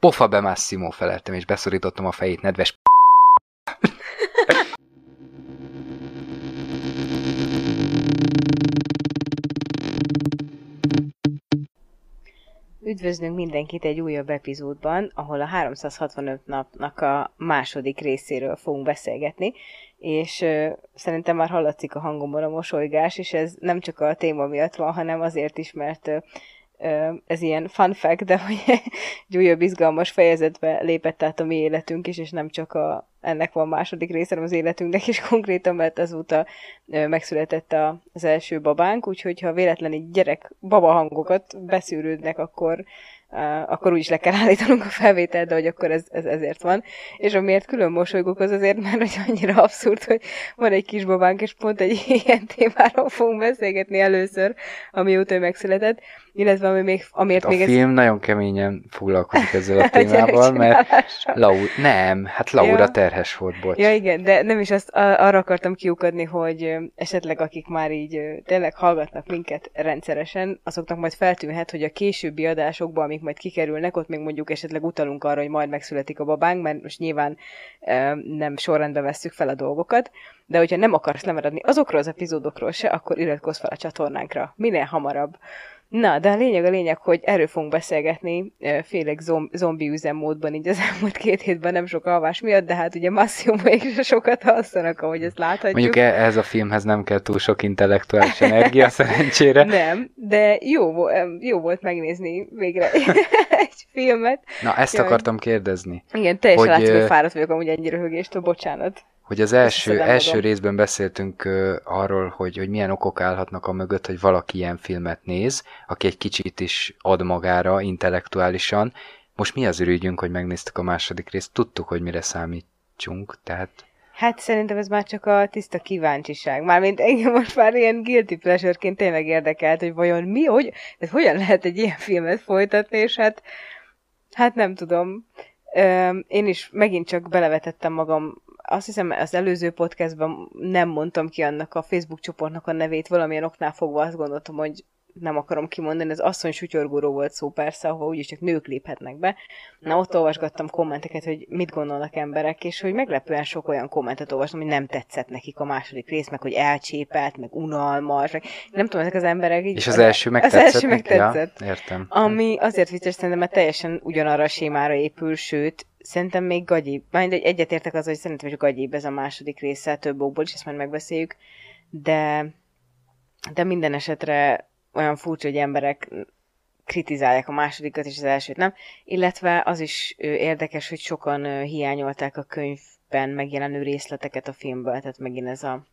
Pofa be Massimo feleltem, és beszorítottam a fejét, nedves Üdvözlünk mindenkit egy újabb epizódban, ahol a 365 napnak a második részéről fogunk beszélgetni, és uh, szerintem már hallatszik a hangomban a mosolygás, és ez nem csak a téma miatt van, hanem azért is, mert uh, ez ilyen fun fact, de hogy egy újabb izgalmas fejezetbe lépett át a mi életünk is, és nem csak a, ennek van második része, hanem az életünknek is konkrétan, mert azóta megszületett az első babánk, úgyhogy ha véletlenül gyerek baba hangokat beszűrődnek, akkor akkor úgyis le kell állítanunk a felvételt, de hogy akkor ez, ez ezért van. És amiért külön mosolygok, az azért, mert hogy annyira abszurd, hogy van egy kisbabánk, és pont egy ilyen témáról fogunk beszélgetni először, amióta ő megszületett, illetve ami még, amiért a még A film ez... nagyon keményen foglalkozik ezzel a témával, mert Laura, nem, hát Laura ja. terhes volt, bocs. Ja igen, de nem is azt arra akartam kiukadni, hogy esetleg akik már így tényleg hallgatnak minket rendszeresen, azoknak majd feltűnhet, hogy a későbbi adásokban, amik majd kikerülnek, ott még mondjuk esetleg utalunk arra, hogy majd megszületik a babánk, mert most nyilván nem sorrendbe vesszük fel a dolgokat, de hogyha nem akarsz lemaradni azokról az epizódokról se, akkor iratkozz fel a csatornánkra. Minél hamarabb. Na, de a lényeg a lényeg, hogy erről fogunk beszélgetni, félig zom, zombi üzemmódban, így az elmúlt két hétben nem sok alvás miatt, de hát ugye Massimo is sokat alszanak, ahogy ezt láthatjuk. Mondjuk ehhez a filmhez nem kell túl sok intellektuális energia, szerencsére. Nem, de jó, jó volt megnézni végre egy filmet. Na, ezt Jaj. akartam kérdezni. Igen, teljesen hogy, látszik, hogy fáradt vagyok amúgy ennyi röhögéstől, bocsánat hogy az első, első részben beszéltünk uh, arról, hogy, hogy milyen okok állhatnak a mögött, hogy valaki ilyen filmet néz, aki egy kicsit is ad magára intellektuálisan. Most mi az ürügyünk, hogy megnéztük a második részt, tudtuk, hogy mire számítsunk, tehát... Hát szerintem ez már csak a tiszta kíváncsiság. Mármint engem most már ilyen guilty pleasure-ként tényleg érdekelt, hogy vajon mi, hogy, ez hogyan lehet egy ilyen filmet folytatni, és hát, hát nem tudom. Én is megint csak belevetettem magam azt hiszem az előző podcastban nem mondtam ki annak a Facebook csoportnak a nevét, valamilyen oknál fogva azt gondoltam, hogy nem akarom kimondani, az asszony sutyorgóról volt szó persze, ahol úgyis csak nők léphetnek be. Na, ott olvasgattam kommenteket, hogy mit gondolnak emberek, és hogy meglepően sok olyan kommentet olvastam, hogy nem tetszett nekik a második rész, meg hogy elcsépelt, meg unalmas, meg nem tudom, ezek az emberek így... És az első meg az első meg tetszett. Ja, értem. Ami azért vicces, szerintem, mert teljesen ugyanarra a sémára épül, sőt, szerintem még gagyibb. Majd egyetértek az, hogy szerintem is gagyibb ez a második része, több okból is, ezt majd megbeszéljük, de, de minden esetre olyan furcsa, hogy emberek kritizálják a másodikat és az elsőt nem, illetve az is érdekes, hogy sokan hiányolták a könyvben megjelenő részleteket a filmből, tehát megint ez a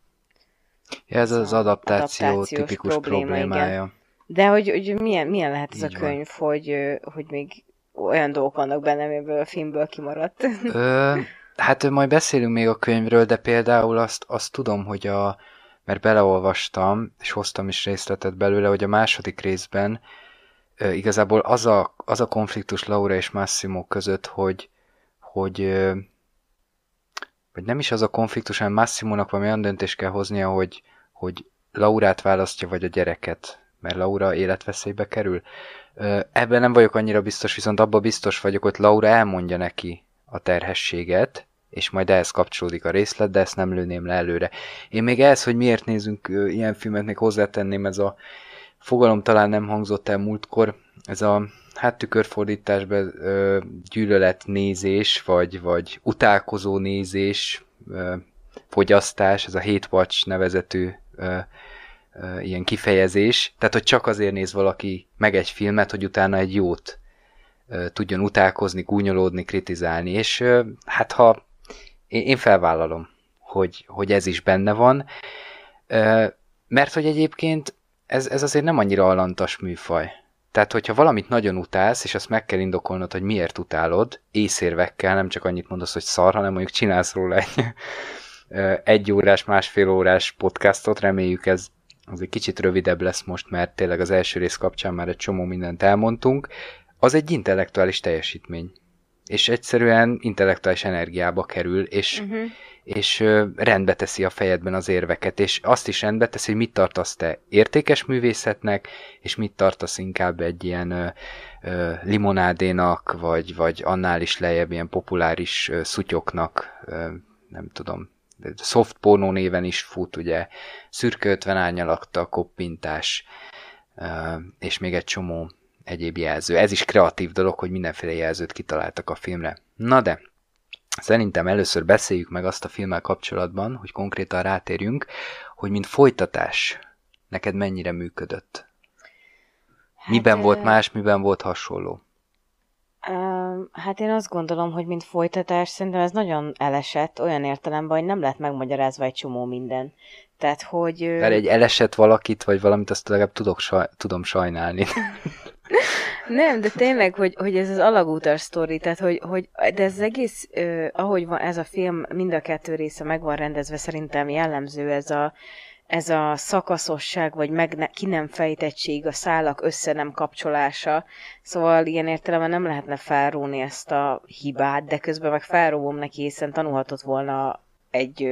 ja, ez az adaptáció tipikus problémája. Igen. De hogy, hogy milyen, milyen lehet ez Így a könyv, hogy, hogy még olyan dolgok vannak benne, amiből a filmből kimaradt. Ö, hát majd beszélünk még a könyvről, de például azt, azt tudom, hogy a, mert beleolvastam, és hoztam is részletet belőle, hogy a második részben igazából az a, az a konfliktus Laura és Massimo között, hogy, hogy ö, vagy nem is az a konfliktus, hanem Massimónak valami olyan döntést kell hoznia, hogy, hogy Laurát választja, vagy a gyereket, mert Laura életveszélybe kerül. Ebben nem vagyok annyira biztos, viszont abban biztos vagyok, hogy Laura elmondja neki a terhességet, és majd ehhez kapcsolódik a részlet, de ezt nem lőném le előre. Én még ehhez, hogy miért nézünk ilyen filmet, még hozzátenném, ez a fogalom talán nem hangzott el múltkor, ez a hát tükörfordításban gyűlölet nézés, vagy, vagy utálkozó nézés, ö, fogyasztás, ez a hate watch nevezetű ö, ilyen kifejezés, tehát hogy csak azért néz valaki meg egy filmet, hogy utána egy jót tudjon utálkozni, gúnyolódni, kritizálni, és hát ha én felvállalom, hogy, hogy ez is benne van, mert hogy egyébként ez, ez azért nem annyira alantas műfaj. Tehát, hogyha valamit nagyon utálsz, és azt meg kell indokolnod, hogy miért utálod, észérvekkel, nem csak annyit mondasz, hogy szar, hanem mondjuk csinálsz róla egy, egy órás, másfél órás podcastot, reméljük ez az egy kicsit rövidebb lesz most, mert tényleg az első rész kapcsán már egy csomó mindent elmondtunk, az egy intellektuális teljesítmény. És egyszerűen intellektuális energiába kerül, és, uh-huh. és rendbe teszi a fejedben az érveket, és azt is rendbe teszi, hogy mit tartasz te értékes művészetnek, és mit tartasz inkább egy ilyen ö, ö, limonádénak, vagy, vagy annál is lejjebb ilyen populáris ö, szutyoknak, ö, nem tudom, soft pornó néven is fut, ugye, szürke 50 árnyalakta, koppintás, és még egy csomó egyéb jelző. Ez is kreatív dolog, hogy mindenféle jelzőt kitaláltak a filmre. Na de, szerintem először beszéljük meg azt a filmmel kapcsolatban, hogy konkrétan rátérjünk, hogy mint folytatás neked mennyire működött. Hát, miben volt más, miben volt hasonló? Hát én azt gondolom, hogy mint folytatás, szerintem ez nagyon elesett, olyan értelemben, hogy nem lett megmagyarázva egy csomó minden. Tehát, hogy... Mert egy elesett valakit, vagy valamit, azt legalább tudok saj, tudom sajnálni. nem, de tényleg, hogy, hogy ez az alagútas sztori, tehát, hogy, hogy de ez egész, uh, ahogy van ez a film, mind a kettő része meg van rendezve, szerintem jellemző ez a, ez a szakaszosság, vagy meg ne, ki nem fejtettség, a szálak össze nem kapcsolása. Szóval ilyen értelemben nem lehetne felróni ezt a hibát, de közben meg felróvom neki, hiszen tanulhatott volna egy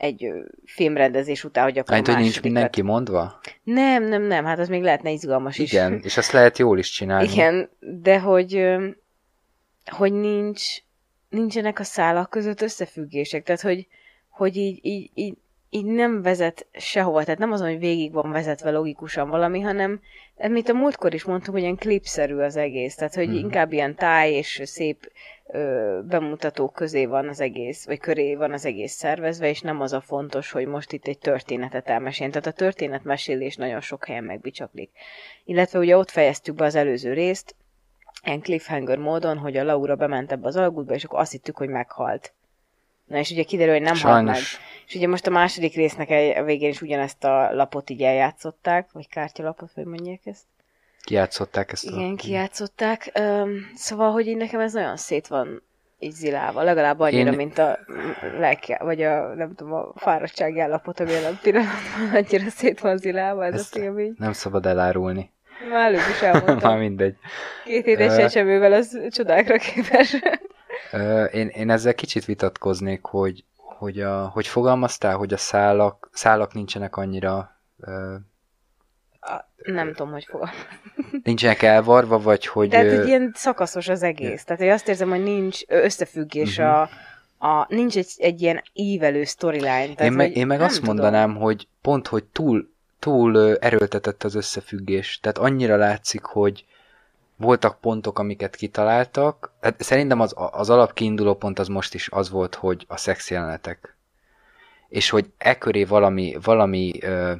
egy filmrendezés után, hogy akkor hát, hogy nincs mindenki mondva? Nem, nem, nem, hát az még lehetne izgalmas is. Igen, és azt lehet jól is csinálni. Igen, de hogy, hogy nincs, nincsenek a szálak között összefüggések, tehát hogy, hogy így, így, így így nem vezet sehova, tehát nem azon, hogy végig van vezetve logikusan valami, hanem, mint a múltkor is mondtuk, hogy ilyen klipszerű az egész, tehát hogy hmm. inkább ilyen táj és szép bemutatók közé van az egész, vagy köré van az egész szervezve, és nem az a fontos, hogy most itt egy történetet elmeséljen. Tehát a történetmesélés nagyon sok helyen megbicsaklik. Illetve ugye ott fejeztük be az előző részt, ilyen cliffhanger módon, hogy a Laura bement ebbe az alagútba, és akkor azt hittük, hogy meghalt. Na és ugye kiderül, hogy nem halt meg. És ugye most a második résznek a végén is ugyanezt a lapot így eljátszották, vagy kártyalapot, vagy mondják ezt. Kiátszották ezt Igen, a... kiátszották. Um, szóval, hogy így nekem ez nagyon szét van így zilálva, legalább annyira, Én... mint a lelke, vagy a, nem tudom, a fáradtság állapot, ami a pillanatban annyira szét van zilálva ez Ezt a így. Nem szabad elárulni. Már előbb is elmondtam. Már mindegy. Két édes uh... ecsemővel az csodákra képes. Én, én ezzel kicsit vitatkoznék, hogy, hogy, a, hogy fogalmaztál, hogy a szálak, szálak nincsenek annyira nem tudom, hogy fogal. Nincsenek elvarva, vagy hogy... Tehát, hogy ilyen szakaszos az egész. Tehát, hogy azt érzem, hogy nincs összefüggés uh-huh. a, a... Nincs egy, egy ilyen ívelő storyline. Tehát, én meg, én meg azt tudom. mondanám, hogy pont, hogy túl, túl erőltetett az összefüggés. Tehát annyira látszik, hogy voltak pontok, amiket kitaláltak. Hát szerintem az, az alapkiinduló pont az most is az volt, hogy a szex jelenetek. És hogy e köré valami, valami ö,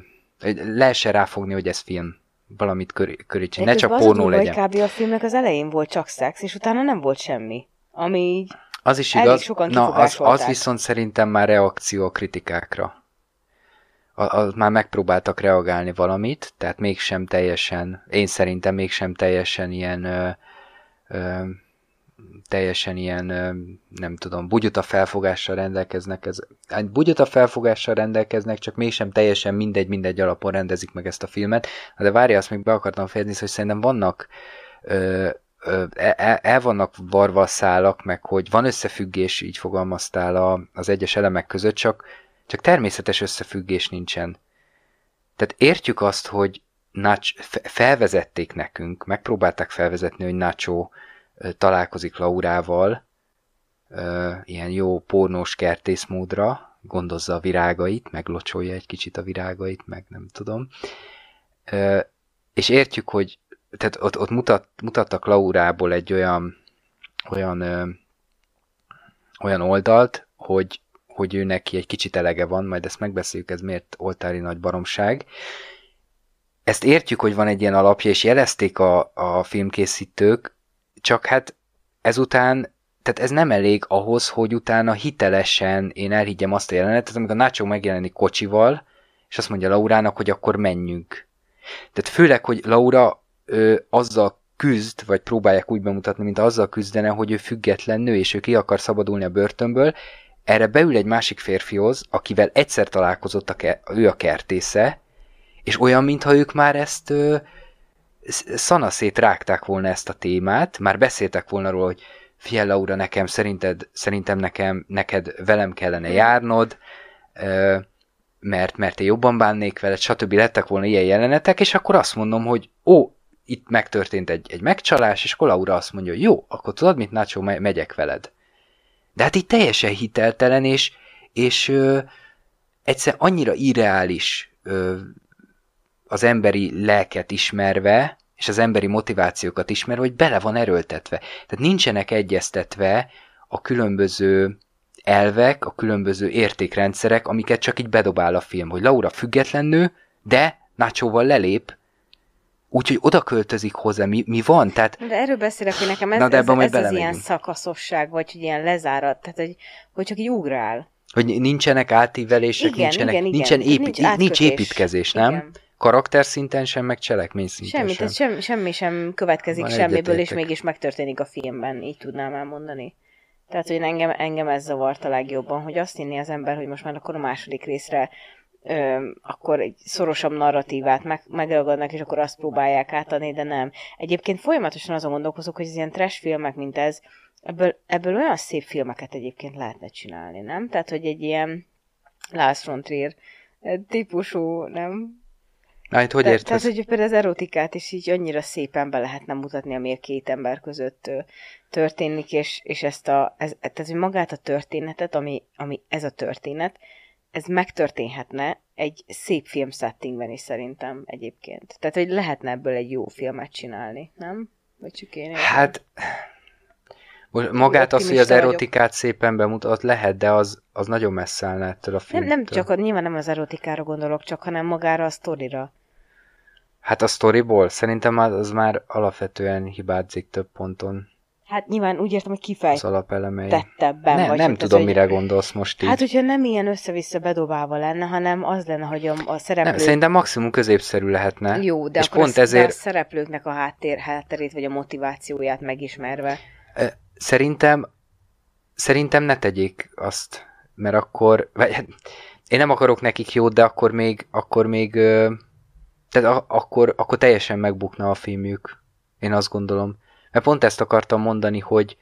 lehessen ráfogni, hogy ez film. Valamit köré, köré Ne csak pornó legyen. Hogy kb. a filmnek az elején volt csak szex, és utána nem volt semmi. Ami így az is igaz, sokan na, az, az viszont szerintem már reakció a kritikákra az már megpróbáltak reagálni valamit, tehát mégsem teljesen, én szerintem mégsem teljesen ilyen ö, ö, teljesen ilyen, nem tudom, bugyuta felfogással rendelkeznek, ez, bugyuta felfogással rendelkeznek, csak mégsem teljesen mindegy, mindegy alapon rendezik meg ezt a filmet, de várja, azt még be akartam fejezni, hogy szerintem vannak ö, ö, el, el vannak varva szálak, meg hogy van összefüggés, így fogalmaztál a, az egyes elemek között, csak csak természetes összefüggés nincsen. Tehát értjük azt, hogy Nach felvezették nekünk, megpróbálták felvezetni, hogy Nacho találkozik Laurával, ilyen jó pornós kertészmódra, gondozza a virágait, meglocsolja egy kicsit a virágait, meg nem tudom. És értjük, hogy tehát ott, ott mutat, mutattak Laurából egy olyan, olyan, olyan oldalt, hogy hogy ő neki egy kicsit elege van, majd ezt megbeszéljük, ez miért oltári nagy baromság. Ezt értjük, hogy van egy ilyen alapja, és jelezték a, a filmkészítők, csak hát ezután, tehát ez nem elég ahhoz, hogy utána hitelesen én elhiggyem azt a jelenetet, amikor Nacho megjelenik kocsival, és azt mondja Laurának, hogy akkor menjünk. Tehát főleg, hogy Laura ö, azzal küzd, vagy próbálják úgy bemutatni, mint azzal küzdene, hogy ő független nő, és ő ki akar szabadulni a börtönből, erre beül egy másik férfihoz, akivel egyszer találkozott a ke- ő a kertésze, és olyan, mintha ők már ezt ö, szanaszét rágták volna ezt a témát, már beszéltek volna róla, hogy figyelj Laura, nekem szerinted, szerintem nekem, neked velem kellene járnod, mert, mert én jobban bánnék veled, stb. lettek volna ilyen jelenetek, és akkor azt mondom, hogy ó, itt megtörtént egy, egy megcsalás, és akkor Laura azt mondja, jó, akkor tudod mit, Nacho, megyek veled. De hát itt teljesen hiteltelen, és, és ö, egyszer annyira irreális ö, az emberi lelket ismerve, és az emberi motivációkat ismerve, hogy bele van erőltetve. Tehát nincsenek egyeztetve a különböző elvek, a különböző értékrendszerek, amiket csak így bedobál a film, hogy Laura független nő, de Nachoval lelép, úgyhogy oda költözik hozzá, mi, mi van? Tehát... De erről beszélek, hogy nekem ez, Na, de ez, ez az ilyen szakaszosság, vagy hogy ilyen lezárat, tehát hogy, hogy csak így ugrál. Hogy nincsenek átívelések, igen, nincsenek, igen, igen. nincsen épít, nincs, nincs építkezés, nem? Igen. Karakter szinten sem, meg cselekmény szinten semmi, sem. Semmi, semmi sem következik Van semmiből, és mégis megtörténik a filmben, így tudnám elmondani. Tehát, hogy engem, engem ez zavart a legjobban, hogy azt hinni az ember, hogy most már akkor a második részre ö, akkor egy szorosabb narratívát meg, megragadnak, és akkor azt próbálják átadni, de nem. Egyébként folyamatosan azon gondolkozok, hogy az ilyen trash filmek, mint ez, ebből, ebből olyan szép filmeket egyébként lehetne csinálni, nem? Tehát, hogy egy ilyen Lars von Trier típusú, nem? Itt hogy érted? Tehát, hogy például az erotikát is így annyira szépen be lehetne mutatni, ami a két ember között történik, és, és ezt a, ez, tehát, hogy magát a történetet, ami, ami ez a történet, ez megtörténhetne egy szép film settingben is szerintem egyébként. Tehát, hogy lehetne ebből egy jó filmet csinálni, nem? Vagy csak én értem? Hát, magát az, hogy az erotikát vagyok. szépen bemutat, lehet, de az, az nagyon messze állna ettől a filmtől. Nem, nem csak, nyilván nem az erotikára gondolok, csak, hanem magára a sztorira. Hát a sztoriból szerintem az már alapvetően hibázik több ponton. Hát nyilván úgy értem, hogy kifejt. Az alapelemei. Tettebben nem, vagy. Nem tudom, hogy... mire gondolsz most így. Hát, hogyha nem ilyen össze-vissza bedobálva lenne, hanem az lenne, hogy a, a szereplők... Nem, szerintem maximum középszerű lehetne. Jó, de és akkor pont ezért... a szereplőknek a háttér, hátterét, vagy a motivációját megismerve. Szerintem, szerintem ne tegyék azt, mert akkor... Vagy, hát, én nem akarok nekik jót, de akkor még, akkor még tehát a, akkor, akkor teljesen megbukna a filmjük. Én azt gondolom. Mert pont ezt akartam mondani, hogy,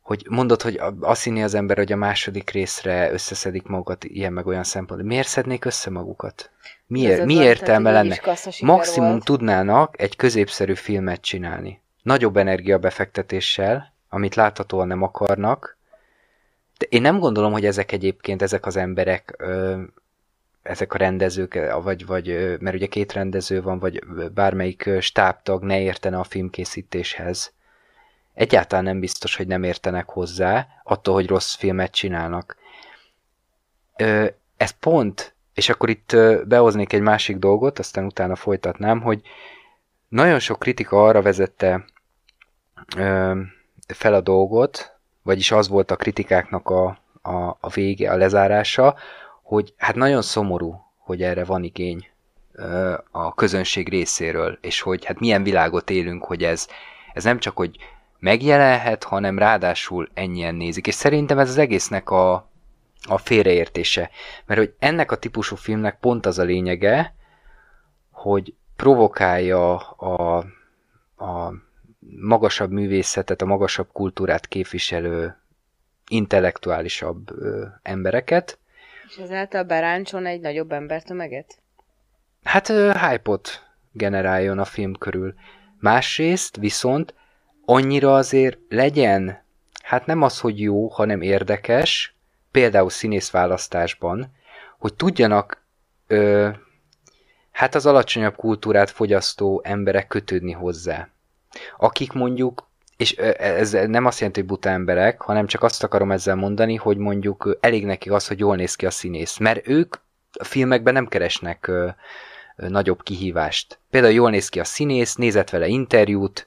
hogy mondod, hogy azt hinni az ember, hogy a második részre összeszedik magukat ilyen meg olyan szempont. Miért szednék össze magukat? Miért, mi értelme lenne? Maximum volt. tudnának egy középszerű filmet csinálni. Nagyobb energiabefektetéssel, amit láthatóan nem akarnak. De én nem gondolom, hogy ezek egyébként, ezek az emberek ö, ezek a rendezők, vagy, vagy, mert ugye két rendező van, vagy bármelyik stábtag ne értene a filmkészítéshez. Egyáltalán nem biztos, hogy nem értenek hozzá, attól, hogy rossz filmet csinálnak. Ez pont, és akkor itt behoznék egy másik dolgot, aztán utána folytatnám, hogy nagyon sok kritika arra vezette fel a dolgot, vagyis az volt a kritikáknak a, a, a vége, a lezárása, hogy hát nagyon szomorú, hogy erre van igény a közönség részéről, és hogy hát milyen világot élünk, hogy ez, ez nem csak, hogy megjelenhet, hanem ráadásul ennyien nézik. És szerintem ez az egésznek a, a félreértése. Mert hogy ennek a típusú filmnek pont az a lényege, hogy provokálja a, a magasabb művészetet, a magasabb kultúrát képviselő intellektuálisabb ö, embereket, és ezáltal beráncson egy nagyobb embertömeget? Hát hype-ot generáljon a film körül. Másrészt viszont annyira azért legyen, hát nem az, hogy jó, hanem érdekes, például színészválasztásban, hogy tudjanak ö, hát az alacsonyabb kultúrát fogyasztó emberek kötődni hozzá. Akik mondjuk és ez nem azt jelenti, hogy buta emberek, hanem csak azt akarom ezzel mondani, hogy mondjuk elég nekik az, hogy jól néz ki a színész. Mert ők a filmekben nem keresnek ö, ö, nagyobb kihívást. Például jól néz ki a színész, nézett vele interjút,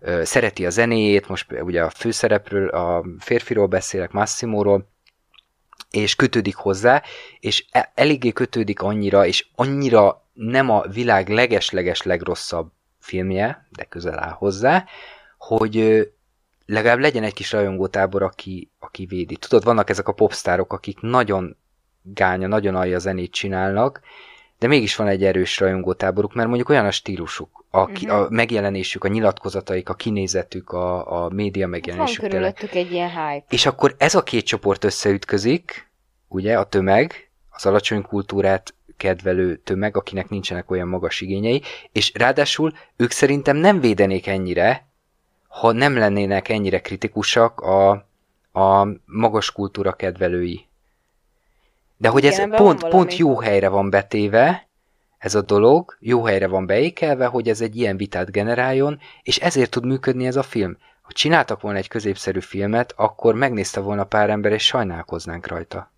ö, szereti a zenéjét, most ugye a főszerepről, a férfiról beszélek, Massimóról, és kötődik hozzá, és e, eléggé kötődik annyira, és annyira nem a világ leges-leges legrosszabb filmje, de közel áll hozzá, hogy legalább legyen egy kis rajongótábor, aki, aki védi. Tudod, vannak ezek a popstárok, akik nagyon gánya, nagyon alja zenét csinálnak, de mégis van egy erős rajongótáboruk, mert mondjuk olyan a stílusuk, a, ki, Mhm. a megjelenésük, a nyilatkozataik, a kinézetük, a, a média Van megjelenésük tényleg. körülöttük egy ilyen hype. És akkor ez a két csoport összeütközik, ugye, a tömeg, az alacsony kultúrát kedvelő tömeg, akinek nincsenek olyan magas igényei, és ráadásul ők szerintem nem védenék ennyire, ha nem lennének ennyire kritikusak a, a magas kultúra kedvelői. De hogy Igen, ez pont, valami. pont jó helyre van betéve, ez a dolog, jó helyre van beékelve, hogy ez egy ilyen vitát generáljon, és ezért tud működni ez a film. Ha csináltak volna egy középszerű filmet, akkor megnézte volna pár ember, és sajnálkoznánk rajta.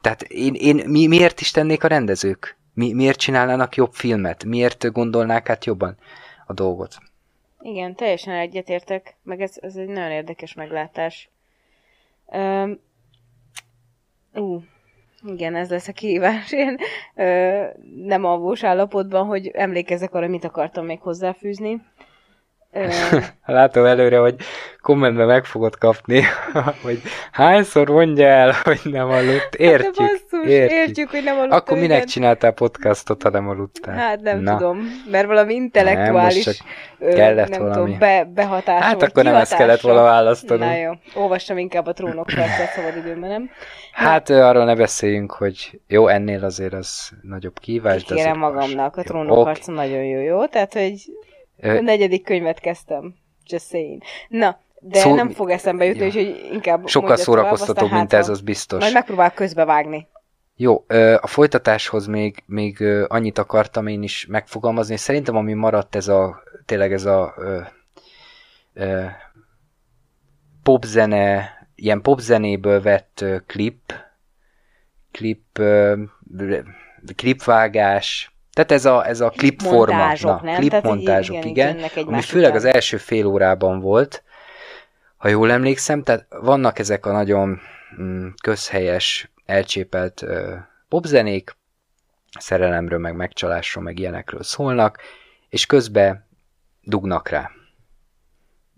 Tehát én, én mi, miért is tennék a rendezők? Mi, miért csinálnának jobb filmet? Miért gondolnák át jobban a dolgot? Igen, teljesen egyetértek, meg ez, ez egy nagyon érdekes meglátás. Um, ú, igen, ez lesz a kihívás. Én ö, nem alvós állapotban, hogy emlékezek arra, mit akartam még hozzáfűzni. Látom előre, hogy kommentben meg fogod kapni, hogy hányszor mondja el, hogy nem aludt. Értjük, de basszus, értjük. értjük, hogy nem aludtam. Akkor minek igen. csináltál podcastot, ha nem aludtál? Hát nem Na. tudom, mert valami intellektuális Nem, ö, kellett nem valami. tudom, be, behatása, Hát akkor nem ezt kellett volna választanunk. Na jó, olvassam inkább a trónok percet szabad időmben, nem? Hát ö, arról ne beszéljünk, hogy jó, ennél azért az nagyobb kívás, Kikérem azért magamnak, a trónok harca nagyon jó, jó? Tehát, hogy a negyedik könyvet kezdtem. Just saying. Na, de Szó- nem fog eszembe jutni, Ja. úgyhogy inkább Sokkal szórakoztatóbb, mint ez, az biztos. Majd megpróbál közbevágni. Jó, a folytatáshoz még, még annyit akartam én is megfogalmazni. Szerintem ami maradt ez a, tényleg ez a ö, ö, popzene, ilyen popzenéből vett klip, klip, ö, klipvágás, tehát ez a, ez a klipforma, klipmontázsok, igen, igen, jönnek ami főleg után. az első fél órában volt, ha jól emlékszem, tehát vannak ezek a nagyon mm, közhelyes, elcsépelt ö, popzenék, szerelemről, meg megcsalásról, meg ilyenekről szólnak, és közben dugnak rá.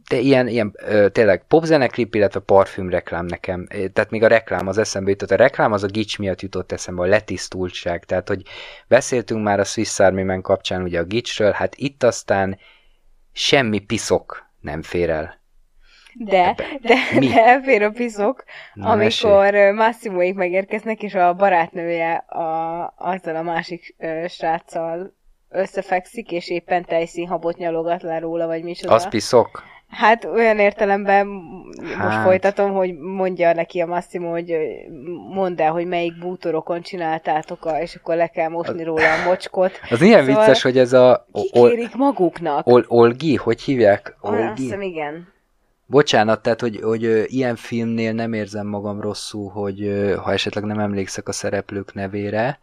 De ilyen, ilyen ö, tényleg popzeneklip, illetve parfümreklám nekem, tehát még a reklám az eszembe jutott. A reklám az a gics miatt jutott eszembe, a letisztultság, tehát hogy beszéltünk már a Swiss Army Man kapcsán ugye a gicsről, hát itt aztán semmi piszok nem fér el. De, de, Mi? de elfér a piszok, Na, amikor ö, Massimoék megérkeznek, és a barátnője a, azzal a másik ö, sráccal összefekszik, és éppen tejszínhabot nyalogat le róla, vagy micsoda. Az piszok? Hát olyan értelemben m- most Hát. folytatom, hogy mondja neki a Massimo, hogy mondd el, hogy melyik bútorokon csináltátok, a, és akkor le kell mosni róla a mocskot. Az ilyen Szóval vicces, hogy ez a... Ol, Kikérik maguknak. ol, Olgi, hogy hívják? Azt Olgi? hiszem, igen. Bocsánat, tehát, hogy, hogy ilyen filmnél nem érzem magam rosszul, hogy ha esetleg nem emlékszek a szereplők nevére,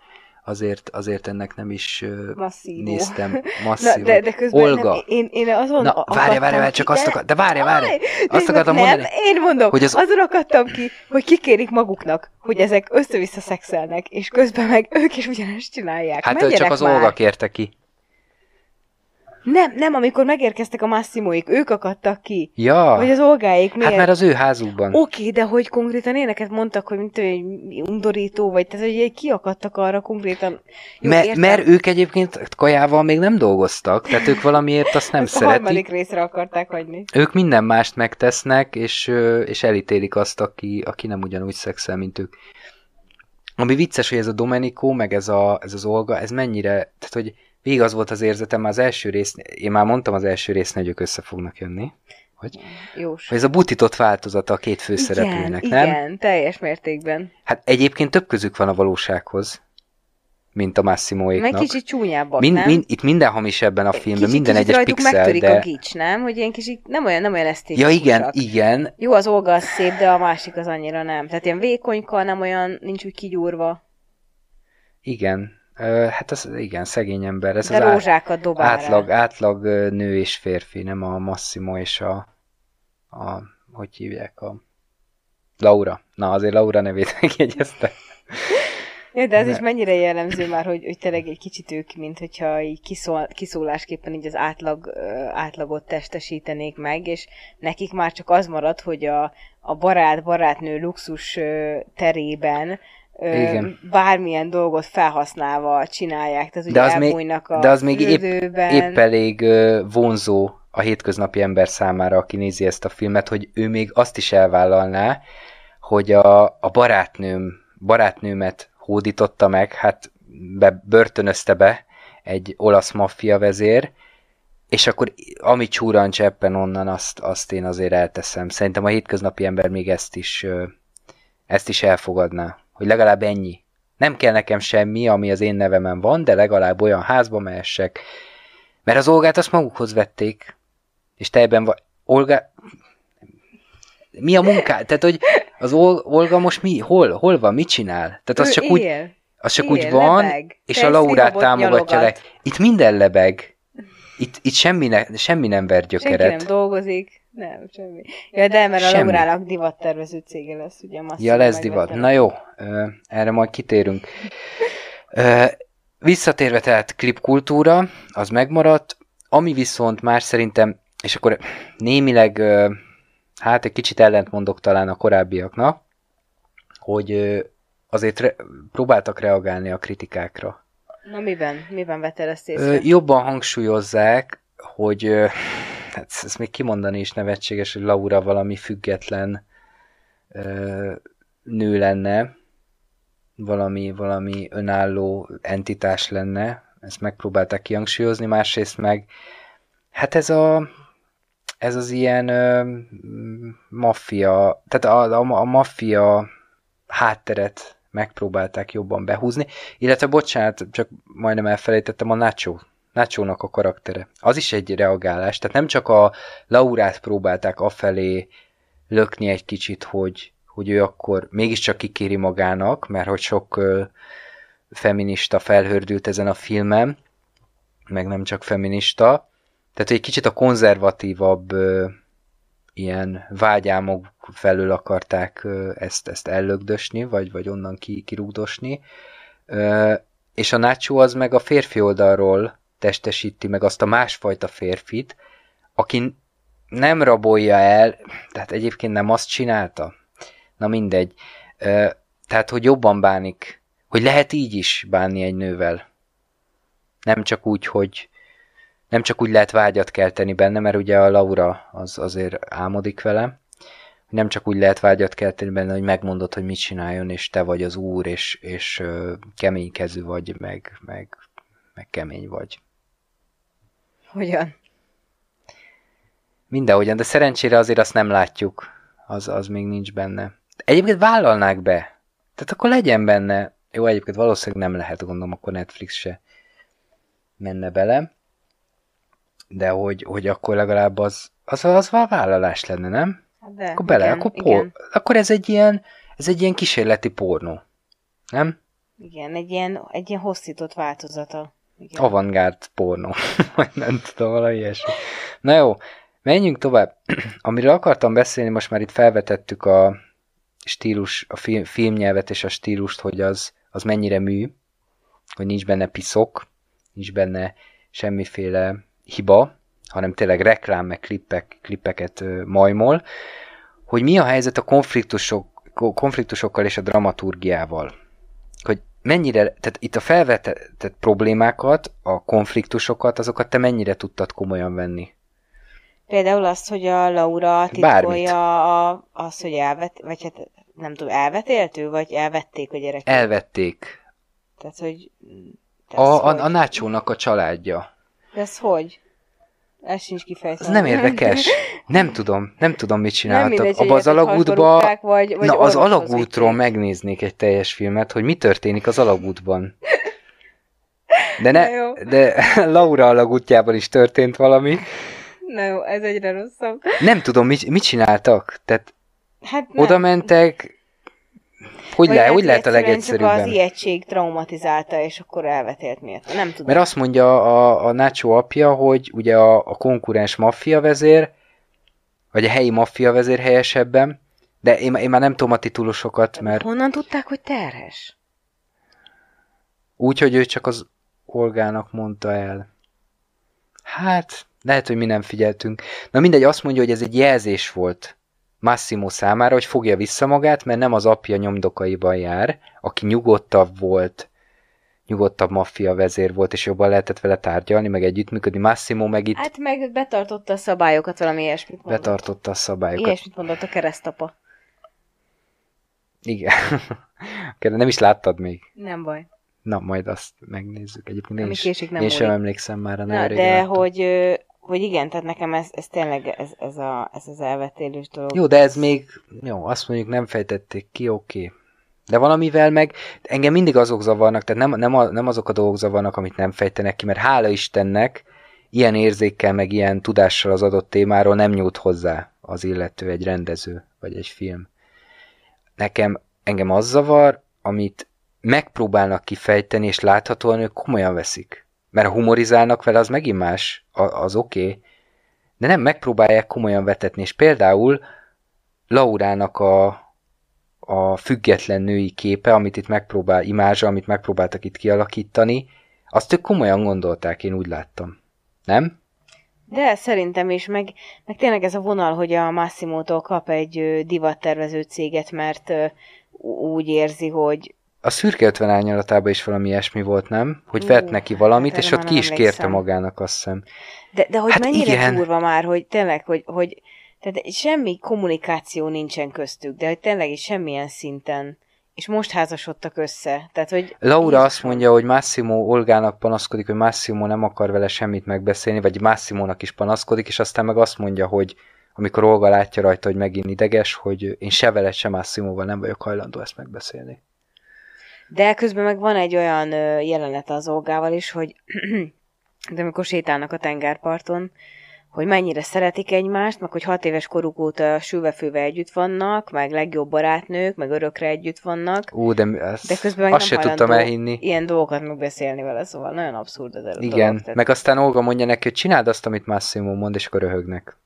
azért, azért ennek nem is Masszívó. néztem Na, masszívan. de, de közben Olga. Nem, én, én azon Na, várja, várja, várja, csak azt akar, de várja, várja, Aj, azt akartam nem, mondani, én mondom, hogy az- azon akadtam ki, hogy kikérik maguknak, hogy ezek össze-vissza szexelnek, és közben meg ők is ugyanezt csinálják. hát Menjenek csak az már. Olga kérte ki. Nem, nem, amikor megérkeztek a Massimoik, ők akadtak ki. Ja, Vagy az Olgáik miért? hát mert az ő házukban. Oké, de hogy konkrétan éneket mondtak, hogy mint egy undorító, vagy tehát, hogy kiakadtak arra konkrétan. Jó, mert, értem. mert ők egyébként kajával még nem dolgoztak, tehát ők valamiért azt nem Ezt a szeretik. harmadik részre akarták hagyni. Ők minden mást megtesznek, és, és elítélik azt, aki, aki nem ugyanúgy szexel, mint ők. Ami vicces, hogy ez a Domenico, meg ez, a, ez az Olga, ez mennyire, tehát hogy végig az volt az érzetem már az első rész, én már mondtam az első résznél, hogy ők össze fognak jönni, hogy, Jós. hogy ez a butított változata a két főszereplőnek, igen, nem? igen, teljes mértékben. Hát egyébként több közük van a valósághoz, mint a Massimoéknak. Meg kicsit csúnyábbak, Mind, nem? mind, itt minden hamis ebben a filmben, kicsit, minden kicsit egyes pixel, megtörik de... a gics, nem? Hogy ilyen kicsit nem olyan, nem olyan Ja esztétikusak. igen, igen, Jó, az Olga az szép, de a másik az annyira nem. Tehát ilyen vékonyka, nem olyan, nincs úgy kigyúrva. igen. Hát az, igen, szegény ember. Ez De az rózsákat dobál átlag, rá. átlag nő és férfi, nem a Massimo és a, a hogy hívják a Laura. Na, azért Laura nevét megjegyezte. Ja, de ez is mennyire jellemző már, hogy, hogy tényleg egy kicsit ők, mint hogyha így kiszól, kiszólásképpen így az átlag, átlagot testesítenék meg, és nekik már csak az marad, hogy a, a barát-barátnő luxus terében Igen. bármilyen dolgot felhasználva csinálják, tehát De ugye az még- elbújnak a de az még épp- fürdőben. Épp elég vonzó a hétköznapi ember számára, aki nézi ezt a filmet, hogy ő még azt is elvállalná, hogy a, a barátnőm, barátnőmet hódította meg, hát be, börtönözte be egy olasz maffia vezér, és akkor ami csúran cseppen onnan, azt, azt én azért elteszem. Szerintem a hétköznapi ember még ezt is, ezt is elfogadná, hogy legalább ennyi. Nem kell nekem semmi, ami az én nevemen van, de legalább olyan házba mehessek. Mert az Olgát azt magukhoz vették, és te ebben vagy. Olga... Mi a munká? Tehát, hogy az Ol- Olga most mi? Hol? Hol van? Mit csinál? Tehát az Ő csak úgy, él. az csak él, úgy van, lebeg. és a Teszi, Laurát támogatja le. nyalogat. Itt minden lebeg. Itt, itt semmi, ne, semmi nem ver Senki gyökeret. nem dolgozik. Nem, semmi. Ja, de mert a. Laurának divattervező cége lesz, ugye Ja, lesz divat. megvettem. Na jó, erre majd kitérünk. Visszatérve tehát klipkultúra, az megmaradt, ami viszont már szerintem, és akkor némileg, hát egy kicsit ellentmondok talán a korábbiaknak, hogy azért re- próbáltak reagálni a kritikákra. Na miben? Miben vetted ezt észre? Ö, jobban hangsúlyozzák, hogy ö, hát ezt még kimondani is nevetséges, hogy Laura valami független ö, nő lenne, valami, valami önálló entitás lenne, ezt megpróbálták kihangsúlyozni, másrészt meg hát ez a ez az ilyen ö, maffia, tehát a, a, a maffia hátteret megpróbálták jobban behúzni, illetve bocsánat, csak majdnem elfelejtettem a Nacho, Nacho-nak a karaktere. Az is egy reagálás, tehát nem csak a Laurát próbálták afelé lökni egy kicsit, hogy, hogy ő akkor mégiscsak kikéri magának, mert hogy sok ö, feminista felhördült ezen a filmen, meg nem csak feminista, tehát egy kicsit a konzervatívabb ö, ilyen vágyámok felől akarták ezt, ezt ellögdösni, vagy, vagy onnan ki, kirúgdosni. És a Nacho az meg a férfi oldalról testesíti meg azt a másfajta férfit, aki nem rabolja el, tehát egyébként nem azt csinálta. Na mindegy. Tehát, hogy jobban bánik, hogy lehet így is bánni egy nővel. Nem csak úgy, hogy nem csak úgy lehet vágyat kelteni benne, mert ugye a Laura az azért álmodik vele, nem csak úgy lehet vágyat kelteni benne, hogy megmondod, hogy mit csináljon, és te vagy az úr, és, és ö, keménykezű vagy, meg, meg, meg kemény vagy. Hogyan? Mindenhogyan, de szerencsére azért azt nem látjuk, az, az még nincs benne. Egyébként vállalnák be, tehát akkor legyen benne, jó, egyébként valószínűleg nem lehet, gondolom, akkor Netflix se menne bele, de hogy, hogy akkor legalább az, az, az vállalás lenne, nem? Hát de, Akkor bele, igen, akkor, por, igen, akkor ez egy ilyen, ez egy ilyen kísérleti pornó. Nem? igen, egy ilyen, egy ilyen hosszított változata. Igen. Avantgárd pornó. Vagy nem tudom, valami ilyesmi. Na jó, menjünk tovább. Amiről akartam beszélni, most már itt felvetettük a stílus, a film, filmnyelvet és a stílust, hogy az, az mennyire mű, hogy nincs benne piszok, nincs benne semmiféle hiba, hanem tényleg reklám, meg klippek, klippeket majmol, hogy mi a helyzet a konfliktusok, ko- konfliktusokkal és a dramaturgiával. Hogy mennyire, tehát itt a felvetett problémákat, a konfliktusokat, azokat te mennyire tudtad komolyan venni? Például azt, hogy a Laura titkolja a, az, hogy elvet, vagy hát nem tudom, elvetéltő, vagy elvették a gyereket. Elvették. Tehát, hogy... de A, a, a Nácsónak a családja. De ez hogy? Ez sincs kifejezve. Ez nem érdekes. Nem tudom, nem tudom, mit Nem csináltak. mindegy, hogy Abba az alagútba, vagy, vagy na az alagútról vitték. megnéznék egy teljes filmet, hogy mi történik az alagútban. De, ne, de Laura alagútjában is történt valami. Na jó, ez egyre rosszabb. Nem tudom, mit, mit csináltak. Tehát Hát nem. oda mentek, hogy, le, lehet, hogy lehet a egyszerűen Csak az legegyszerűbben? ijegység traumatizálta, és akkor elvetélt miatt. Nem tudom. Mert azt mondja a, a Nacho apja, hogy ugye a, a konkurens maffia vezér, vagy a helyi maffia vezér helyesebben, de én, én már nem tudom a titulusokat, mert Honnan tudták, hogy terhes? úgy, hogy ő csak az Olgának mondta el. Hát, lehet, hogy mi nem figyeltünk. Na mindegy, azt mondja, hogy ez egy jelzés volt Massimo számára, hogy fogja vissza magát, mert nem az apja nyomdokaiban jár, aki nyugodtabb volt, nyugodtabb maffia vezér volt, és jobban lehetett vele tárgyalni, meg együttműködni. Massimo meg itt Hát meg betartotta a szabályokat, valami ilyesmit mondott. betartotta a szabályokat. Ilyesmit mondott a keresztapa. Igen. nem is láttad még. Nem baj. Na, majd azt megnézzük. Egyébként én, Ami is, késik, nem én sem emlékszem már a Na, de hogy, ö, hogy igen, tehát nekem ez, ez tényleg ez, ez, a, ez az elvetélős dolog. Jó, de ez még, jó, azt mondjuk nem fejtették ki, oké. Okay. De valamivel meg engem mindig azok zavarnak, tehát nem, nem, a, nem azok a dolgok zavarnak, amit nem fejtenek ki, mert hála Istennek ilyen érzékkel, meg ilyen tudással az adott témáról nem nyújt hozzá az illető, egy rendező, vagy egy film. Nekem, engem az zavar, amit megpróbálnak kifejteni, és láthatóan ők komolyan veszik. Mert ha humorizálnak vele, az megint más, az oké, okay, de nem megpróbálják komolyan vetetni, és például Laurának a, a független női képe, amit itt megpróbál, imázsa, amit megpróbáltak itt kialakítani, azt ők komolyan gondolták, én úgy láttam. Nem? De szerintem is, meg, meg tényleg ez a vonal, hogy a Massimótól kap egy divattervező céget, mert úgy érzi, hogy A szürke 50 árnyalatában is valami ilyesmi volt, nem? Hogy Ú, vett neki valamit, hát és erre ott ki is kérte magának, azt hiszem. De, de hogy Hát mennyire igen. durva már, hogy tényleg, hogy, hogy tehát semmi kommunikáció nincsen köztük, de hogy tényleg is semmilyen szinten. És most házasodtak össze. Tehát, hogy Laura azt mondja, hogy Massimo Olgának panaszkodik, hogy Massimo nem akar vele semmit megbeszélni, vagy Massimónak is panaszkodik, és aztán meg azt mondja, hogy amikor Olga látja rajta, hogy megint ideges, hogy én se vele, se Massimóval nem vagyok hajlandó ezt megbeszélni. De közben meg van egy olyan jelenet az Olgával is, hogy de amikor sétálnak a tengerparton, hogy mennyire szeretik egymást, meg hogy hat éves koruk óta sülvefőve együtt vannak, meg legjobb barátnők, meg örökre együtt vannak, Ú, de, ezt, de közben meg azt se nem tudtam hajlandó elhinni. ilyen dolgokat megbeszélni vele, szóval nagyon abszurd az dolog. Igen, tehát- meg aztán Olga mondja neki, hogy csináld azt, amit Massimo mond, és akkor röhögnek.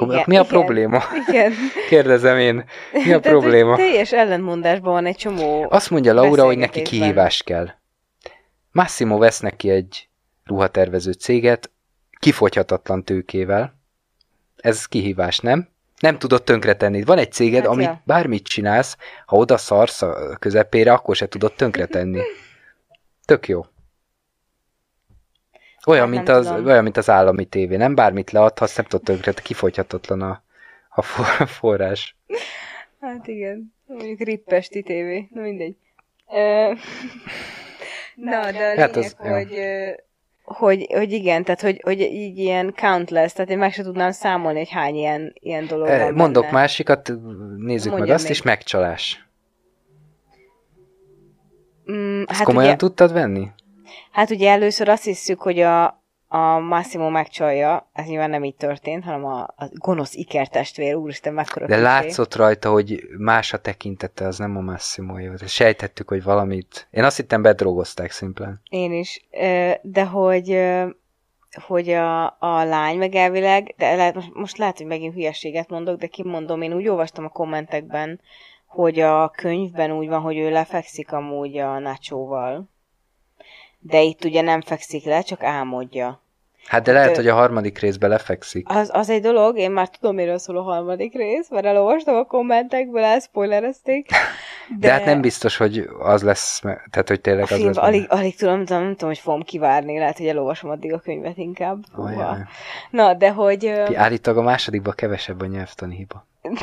Akkor Igen, mi a igen. probléma? Igen. Kérdezem én. Mi a Tehát, probléma? Teljes ellentmondásban van egy csomó... Azt mondja Laura, hogy neki kihívás kell. Massimo vesz neki egy ruhatervező céget, kifogyhatatlan tőkével. Ez kihívás, nem? Nem tudod tönkretenni. Van egy céged, Hát amit ja. bármit csinálsz, ha oda szarsz a közepére, akkor se tudod tönkretenni. Tök jó. Olyan, Hát mint az, tudom. olyan, mint az állami tévé. Nem bármit leadhatsz, nem tudod tönkretenni, kifogyhatatlan a, a for- forrás. Hát igen, mondjuk rippesti tévé, na mindegy. Ö, Na, de a Hát lényeg, az- ja. hogy, hogy, hogy igen, tehát hogy, hogy így ilyen countless, tehát én meg se tudnám számolni, hogy hány ilyen, ilyen dolog Eh, van Mondok benne. másikat, nézzük meg Mondjam azt még. is, megcsalás. Mm, Ezt hát, komolyan ugye, tudtad venni? Hát ugye először azt hiszük, hogy a, a Massimo megcsalja, ez nyilván nem így történt, hanem a, a gonosz ikertestvér, úristen, mekkora De látszott rajta, hogy más a tekintete, az nem a Massimo volt. Sejtettük, hogy valamit... Én azt hittem bedrogozták szimplán. Én is. De hogy, hogy a, a lány meg elvileg, de lehet, most, most lehet, hogy megint hülyeséget mondok, de kimondom, én úgy olvastam a kommentekben, hogy a könyvben úgy van, hogy ő lefekszik amúgy a Nachoval. De itt ugye nem fekszik le, csak álmodja. Hát de lehet, Ö- hogy a harmadik részbe lefekszik. Az, az egy dolog, én már tudom, miről szól a harmadik rész, mert elolvastam a kommentekből, elszpoilerezték. De... de hát nem biztos, hogy az lesz, tehát hogy A tényleg az lesz. alig, alig tudom, nem tudom, nem tudom, hogy fogom kivárni, lehet, hogy elolvasom addig a könyvet inkább. Ajaj. Na, de hogy... ö, Állítólag a másodikban kevesebb a nyelvtani hiba.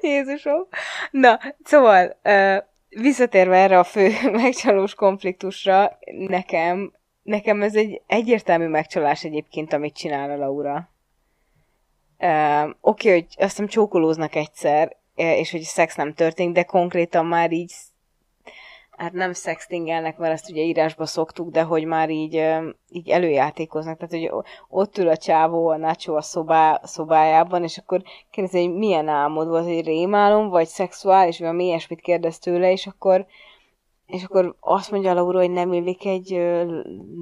Jézusom. Na, szóval, ö, visszatérve erre a fő megcsalós konfliktusra, nekem, nekem ez egy egyértelmű megcsalás egyébként, amit csinál a Laura. Ö, Oké, hogy azt hiszem csókolóznak egyszer, és hogy szex nem történik, de konkrétan már így hát nem sextingelnek, mert ezt ugye írásba szoktuk, de hogy már így, így előjátékoznak, tehát hogy ott ül a csávó, a Nacho a szobá, szobájában, és akkor kérdezi, hogy milyen álmod volt, egy rémálom, vagy szexuális, vagy valami ilyesmit kérdez tőle, és akkor és akkor azt mondja Laura, hogy nem illik egy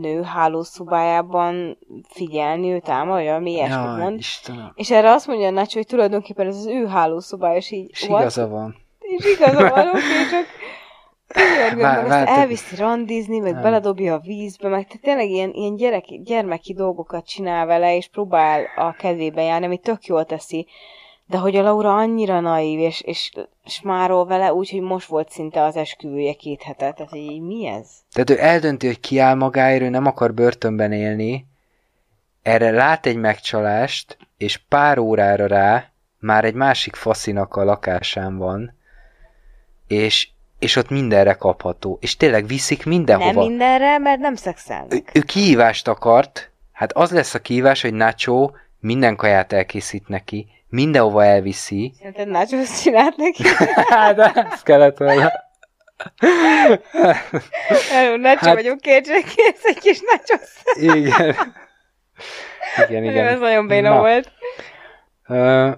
nő hálószobájában figyelni őt ám, vagy valami ilyesmit Jaj, mond. Istenem. És erre azt mondja a Nacho, hogy tulajdonképpen ez az ő hálószobája, és így És igaza van. És igaza van, oké, csak Vár, vár, elviszi randizni, meg nem. beledobja a vízbe, meg tehát tényleg ilyen, ilyen gyerek, gyermeki dolgokat csinál vele, és próbál a kedvébe járni, ami tök jól teszi. De hogy a Laura annyira naív, és, és smárol vele úgy, hogy most volt szinte az esküvője két hete. Tehát, így mi ez? Tehát ő eldönti, hogy kiáll magáért, ő nem akar börtönben élni, erre lát egy megcsalást, és pár órára rá már egy másik faszinak a lakásán van, és, és ott mindenre kapható. És tényleg viszik mindenhova. Nem mindenre, mert nem szexelnek. Ő, ő kihívást akart, hát az lesz a kihívás, hogy Nacho minden kaját elkészít neki, mindenhova elviszi. Szerinted Nacho csinált neki? hát, ez kellett volna. Nacho hát, vagyok kétségkész, egy kis Nacho. igen. Igen, igen. Ez nagyon béna Na. volt. Uh,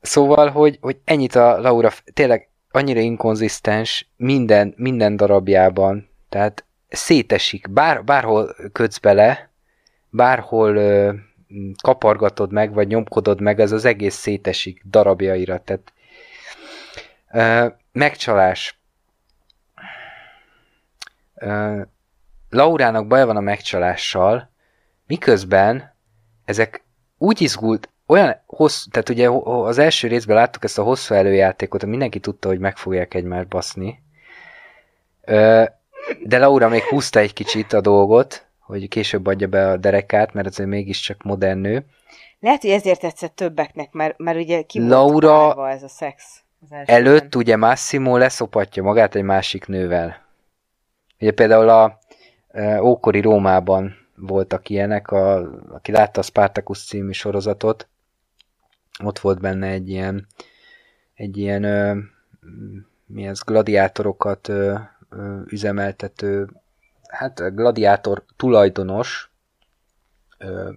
szóval, hogy, hogy ennyit a Laura, tényleg annyira inkonzisztens minden, minden darabjában, tehát szétesik, bár, bárhol kötsz bele, bárhol uh, kapargatod meg, vagy nyomkodod meg, ez az egész szétesik darabjaira, tehát uh, megcsalás. Uh, Laurának baj van a megcsalással, miközben ezek úgy izgult, olyan hosszú, tehát ugye az első részben láttuk ezt a hosszú előjátékot, mindenki tudta, hogy meg fogják egymást baszni. De Laura még húzta egy kicsit a dolgot, hogy később adja be a derekát, mert azért mégiscsak modern nő. Lehet, hogy ezért tetszett többeknek, mert, mert ugye ki Laura ez a szex. Előtt ugye Massimo leszopatja magát egy másik nővel. Ugye például a ókori Rómában voltak ilyenek, a, aki látta a Spartacus című sorozatot, ott volt benne egy ilyen, egy ilyen ö, mi ez, gladiátorokat ö, ö, üzemeltető, hát gladiátor tulajdonos, ö,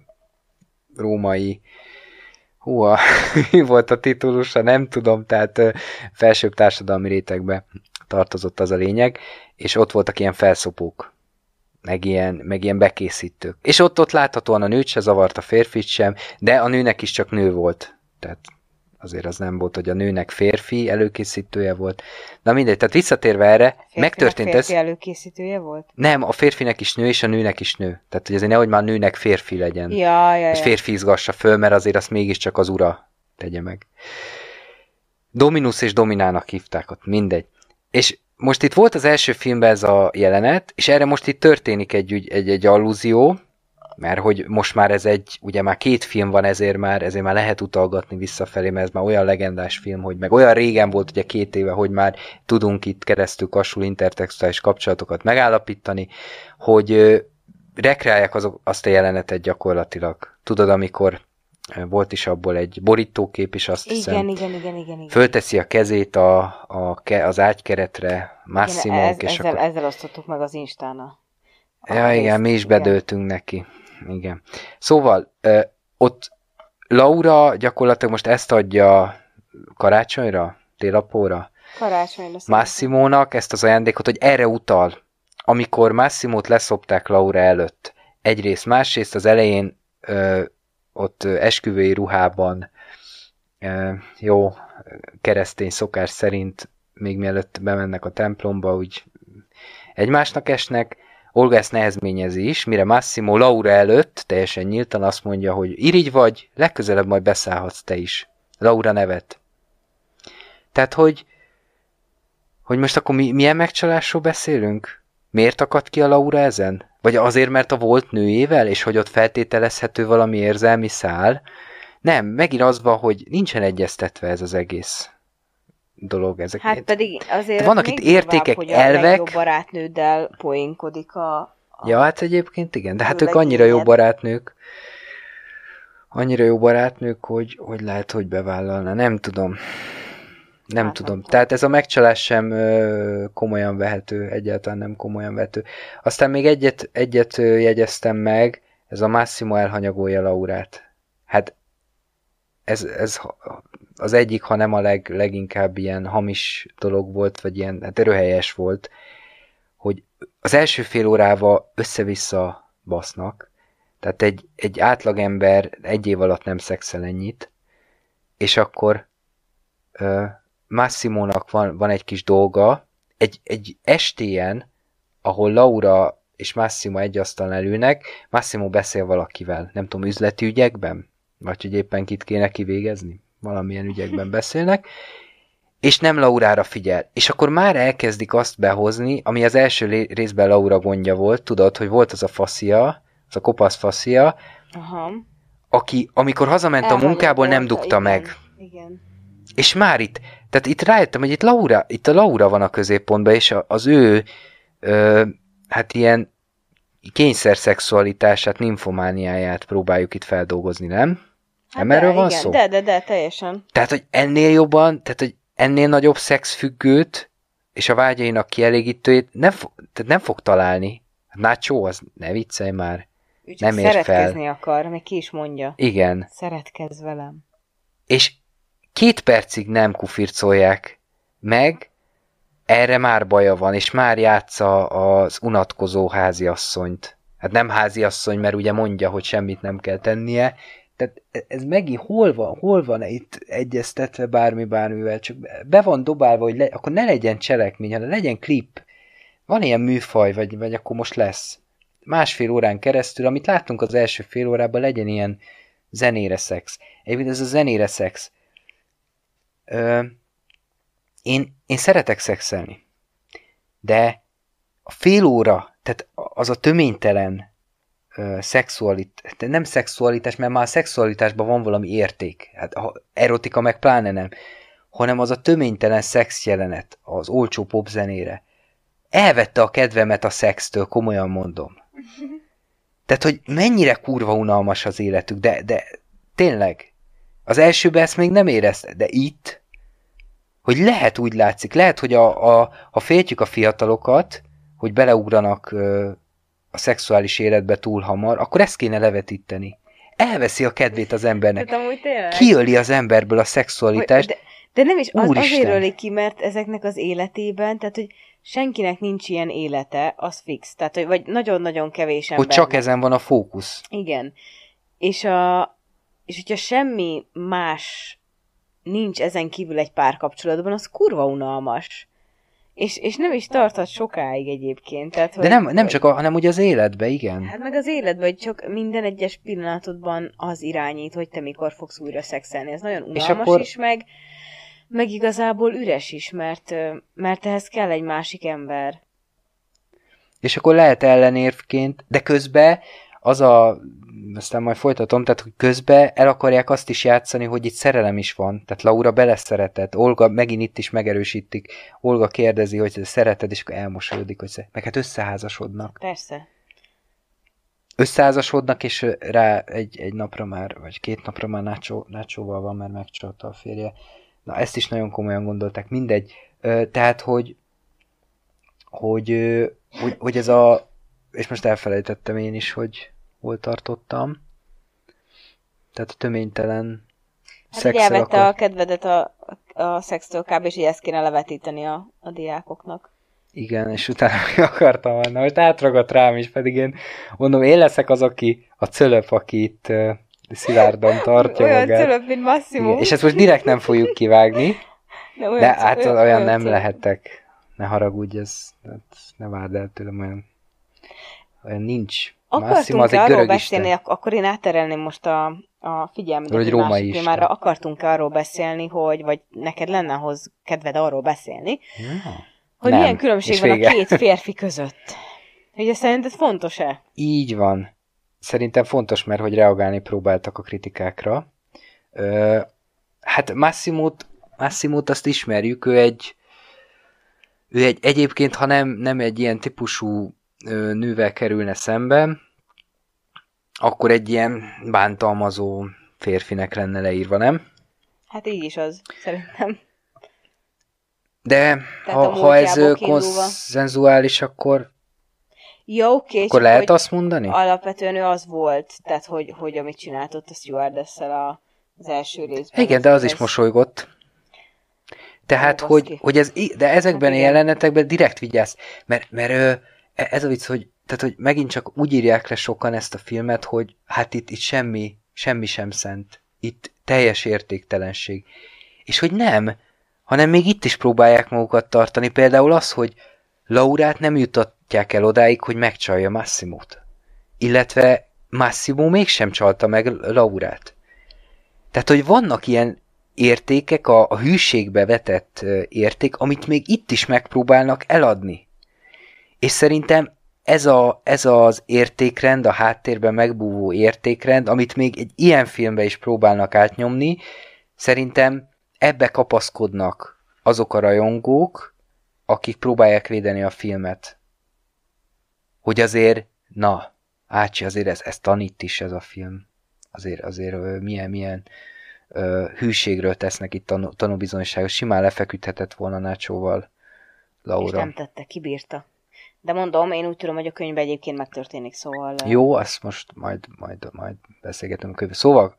római, hú, a, mi volt a titulusa, nem tudom, tehát ö, felsőbb társadalmi rétegbe tartozott az a lényeg, és ott voltak ilyen felszopók, meg ilyen, meg ilyen bekészítők. És ott, ott láthatóan a nőt se zavart a férfit sem, de a nőnek is csak nő volt. Tehát azért az nem volt, hogy a nőnek férfi előkészítője volt. Na mindegy, tehát visszatérve erre, Férfinek megtörtént férfi ez... előkészítője volt? Nem, a férfinek is nő, és a nőnek is nő. Tehát, hogy azért nehogy már nőnek férfi legyen. Ja, ja, ja. férfi izgassa föl, mert azért azt mégiscsak az ura tegye meg. Dominus és Dominának hívták ott, mindegy. És most itt volt az első filmben ez a jelenet, és erre most itt történik egy, egy, egy allúzió, mert hogy most már ez egy, ugye már két film van, ezért már, ezért már lehet utalgatni visszafelé, mert ez már olyan legendás film, hogy meg olyan régen volt ugye két éve, hogy már tudunk itt keresztül kasul intertextuális kapcsolatokat megállapítani, hogy rekreálják azok, azt a jelenetet gyakorlatilag. Tudod, amikor volt is abból egy borítókép is, azt igen, hiszem. Igen, igen, igen, igen. Fölteszi a kezét a, a, az ágykeretre, Massimo, ez, és ezzel, akkor... ezzel osztottuk meg az Instán a, Ja, igen, mi is bedöltünk neki. Igen. Szóval, ö, ott Laura gyakorlatilag most ezt adja karácsonyra, télapóra, Karácsonyra. Massimónak ezt az ajándékot, hogy erre utal, amikor Massimót leszopták Laura előtt. Egyrészt, másrészt az elején ö, ott esküvői ruhában jó keresztény szokás szerint még mielőtt bemennek a templomba, úgy egymásnak esnek. Olga ezt nehezményezi is, mire Massimo Laura előtt teljesen nyíltan azt mondja, hogy irigy vagy, legközelebb majd beszállhatsz te is. Laura nevet. Tehát, hogy, hogy most akkor mi, milyen megcsalásról beszélünk? Miért akadt ki a Laura ezen? Vagy azért, mert a volt nőjével, és hogy ott feltételezhető valami érzelmi szál? Nem, megint az van, hogy nincsen egyeztetve ez az egész dolog. Ezek, hát pedig azért de vannak itt értékek, hogy elvek. A barátnőddel poénkodik a, a... Ja, hát egyébként igen, de hát ők annyira jó barátnők, annyira jó barátnők, hogy, hogy lehet, hogy bevállalna. Nem tudom. Nem hát, tudom. Tehát ez a megcsalás sem ö, komolyan vehető, egyáltalán nem komolyan vehető. Aztán még egyet, egyet ö, jegyeztem meg, ez a Massimo elhanyagolja Laurát. Hát ez, ez az egyik, ha nem a leg, leginkább ilyen hamis dolog volt, vagy ilyen, hát erőhelyes volt, hogy az első fél órával össze-vissza basznak, tehát egy, egy átlagember egy év alatt nem szexel ennyit, és akkor ö, Massimónak van, van egy kis dolga, egy, egy estéjen, ahol Laura és Massimo egy asztalnál ülnek, Massimo beszél valakivel, nem tudom, üzleti ügyekben? Vagy hogy éppen kit kéne kivégezni? Valamilyen ügyekben beszélnek, és nem Laurára figyel. És akkor már elkezdik azt behozni, ami az első részben Laura gondja volt, tudod, hogy volt az a faszia, az a kopasz faszia, Aha. aki amikor hazament a munkából nem dugta igen, meg. Igen. És már itt, tehát itt rájöttem, hogy itt Laura, itt a Laura van a középpontban, és az ő, ö, hát ilyen kényszerszexualitását, ninfomániáját próbáljuk itt feldolgozni, nem? Hát nem de, erről van igen, szó? De, de, de, teljesen. Tehát, hogy ennél jobban, tehát, hogy ennél nagyobb szexfüggőt, és a vágyainak kielégítőjét nem, fo- tehát nem fog találni. Nacho, az ne viccelj már. Ő csak Nem ér fel. szeretkezni akar, még ki is mondja. Igen. Szeretkezz velem. És két percig nem kufircolják meg, erre már baja van, és már játsza az unatkozó háziasszonyt. Hát nem háziasszony, mert ugye mondja, hogy semmit nem kell tennie. Tehát ez megint hol van, hol van itt egyeztetve bármi bármivel, csak be van dobálva, hogy le, akkor ne legyen cselekmény, hanem legyen klip. Van ilyen műfaj, vagy, vagy akkor most lesz. Másfél órán keresztül, amit láttunk az első fél órában, legyen ilyen zenére szex. Egyébként ez a zenére szex. Ö, én, én szeretek szexelni, de a fél óra, tehát az a töménytelen ö, nem szexualitás, mert már a szexualitásban van valami érték, hát erotika meg pláne nem, hanem az a töménytelen szex jelenet az olcsó popzenére. Elvette a kedvemet a szextől, komolyan mondom. Tehát, hogy mennyire kurva unalmas az életük, de, de tényleg, az elsőben ezt még nem érezte, de itt, hogy lehet úgy látszik, lehet, hogy a, a, ha féltjük a fiatalokat, hogy beleugranak a szexuális életbe túl hamar, akkor ezt kéne levetíteni. Elveszi a kedvét az embernek. Amúgy tényleg. Kiöli az emberből a szexualitást. De, de nem is az, Úristen. azért ölik ki, mert ezeknek az életében, tehát hogy senkinek nincs ilyen élete, az fix. Tehát, hogy vagy nagyon-nagyon kevés ember. hogy csak ezen van a fókusz. Igen. És, a, és hogyha semmi más nincs ezen kívül egy párkapcsolatban, az kurva unalmas. És, és nem is tarthat sokáig egyébként. Tehát, De nem, nem csak, a, hanem úgy az életbe, igen. Hát meg az életben, hogy csak minden egyes pillanatodban az irányít, hogy te mikor fogsz újra szexelni. Ez nagyon unalmas És akkor- is, meg, meg igazából üres is, mert, mert ehhez kell egy másik ember. És akkor lehet ellenérvként, de közben az a, aztán majd folytatom, tehát hogy közben el akarják azt is játszani, hogy itt szerelem is van. Tehát Laura beleszeretett, Olga megint itt is megerősítik, Olga kérdezi, hogy te szereted, és akkor elmosolyodik, hogy sze- meg hát összeházasodnak. Persze. Összeházasodnak, és rá egy, egy napra már, vagy két napra már Nacho, Nachoval van, mert megcsalta a férje. Na, ezt is nagyon komolyan gondolták, mindegy. Tehát, hogy hogy, hogy, hogy ez a, és most elfelejtettem én is, hogy hol tartottam. Tehát a töménytelen Hát így elvette a akar... kedvedet a, a szextől kb. és így ezt kéne levetíteni a, a diákoknak. Igen, és utána meg akartam volna, hogy átragadt rám is, pedig én mondom, én leszek az, aki a cölöp, aki itt uh, szilárdan tartja olyan magát. cölöp, mint Massimo. Igen, és ezt most direkt nem fogjuk kivágni, de, olyan de hát olyan nem cölöp. lehetek. Ne haragudj, ez, hát ne várd el tőlem olyan, olyan nincs. Akartunk egy arról beszélni, isten. ak- akkor én átterelném most a, a figyelmet egy római másik témára. Akartunk arról beszélni, hogy, vagy neked lenne ahhoz kedved arról beszélni, Ja. hogy Nem, milyen különbség és van vége. a két férfi között. Hogy ez szerinted fontos-e? Így van. Szerintem fontos, mert hogy reagálni próbáltak a kritikákra. Ö, hát Massimót, Massimót azt ismerjük, ő egy, ő egy egyébként, ha nem, nem egy ilyen típusú nővel kerülne szembe, akkor egy ilyen bántalmazó férfinek lenne leírva, nem? Hát így is az, szerintem. De Tehát ha, ha ez kiindulva. konszenzuális, akkor, Ja, oké, akkor csak lehet azt mondani? alapvetően ő az volt, tehát hogy, hogy amit csinált ott a stewardess a, az első részben. Igen, ez- de az is ez- mosolygott. Tehát, hogy, hogy ez, de ezekben Hát a jelenetekben direkt vigyázz, mert, mert e- ez a vicc, hogy, tehát, hogy megint csak úgy írják le sokan ezt a filmet, hogy hát itt, itt semmi, semmi sem szent. Itt teljes értéktelenség. És hogy nem, hanem még itt is próbálják magukat tartani. Például az, hogy Laurát nem jutatják el odáig, hogy megcsalja Massimót. Illetve Massimo mégsem csalta meg Laurát. Tehát, hogy vannak ilyen értékek, a, a hűségbe vetett érték, amit még itt is megpróbálnak eladni. És szerintem ez, a, ez az értékrend, a háttérben megbúvó értékrend, amit még egy ilyen filmbe is próbálnak átnyomni, szerintem ebbe kapaszkodnak azok a rajongók, akik próbálják védeni a filmet. Hogy azért, na, Ácsi, azért ez, ez tanít is ez a film. Azért, azért milyen, milyen uh, hűségről tesznek itt tanú, tanúbizonyságot. Simán lefeküdhetett volna Nácsóval Laura. És nem tette, kibírta. De mondom, én úgy tudom, hogy a könyvben egyébként megtörténik, szóval... Jó, azt most majd, majd, majd beszélgetünk a könyvben. Szóval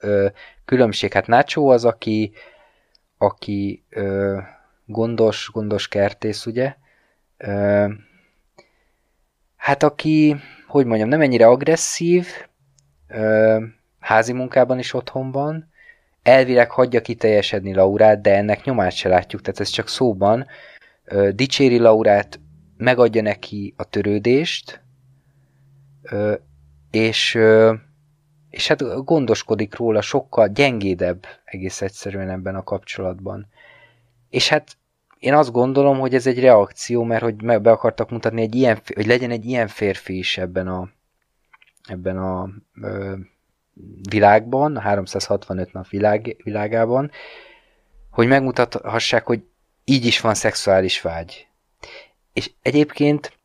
különbség, hát Nácsó az, aki, aki gondos, gondos kertész, ugye? Hát aki, hogy mondjam, nem ennyire agresszív, házi munkában is otthon van, elvileg hagyja kiteljesedni Laurát, de ennek nyomát se látjuk, tehát ez csak szóban. Dicséri Laurát, megadja neki a törődést, és, és hát gondoskodik róla sokkal gyengédebb egész egyszerűen ebben a kapcsolatban. És hát én azt gondolom, hogy ez egy reakció, mert hogy be akartak mutatni, egy ilyen, hogy legyen egy ilyen férfi is ebben a, ebben a ö, világban, a 365 nap világ, világában, hogy megmutathassák, hogy így is van szexuális vágy. És egyébként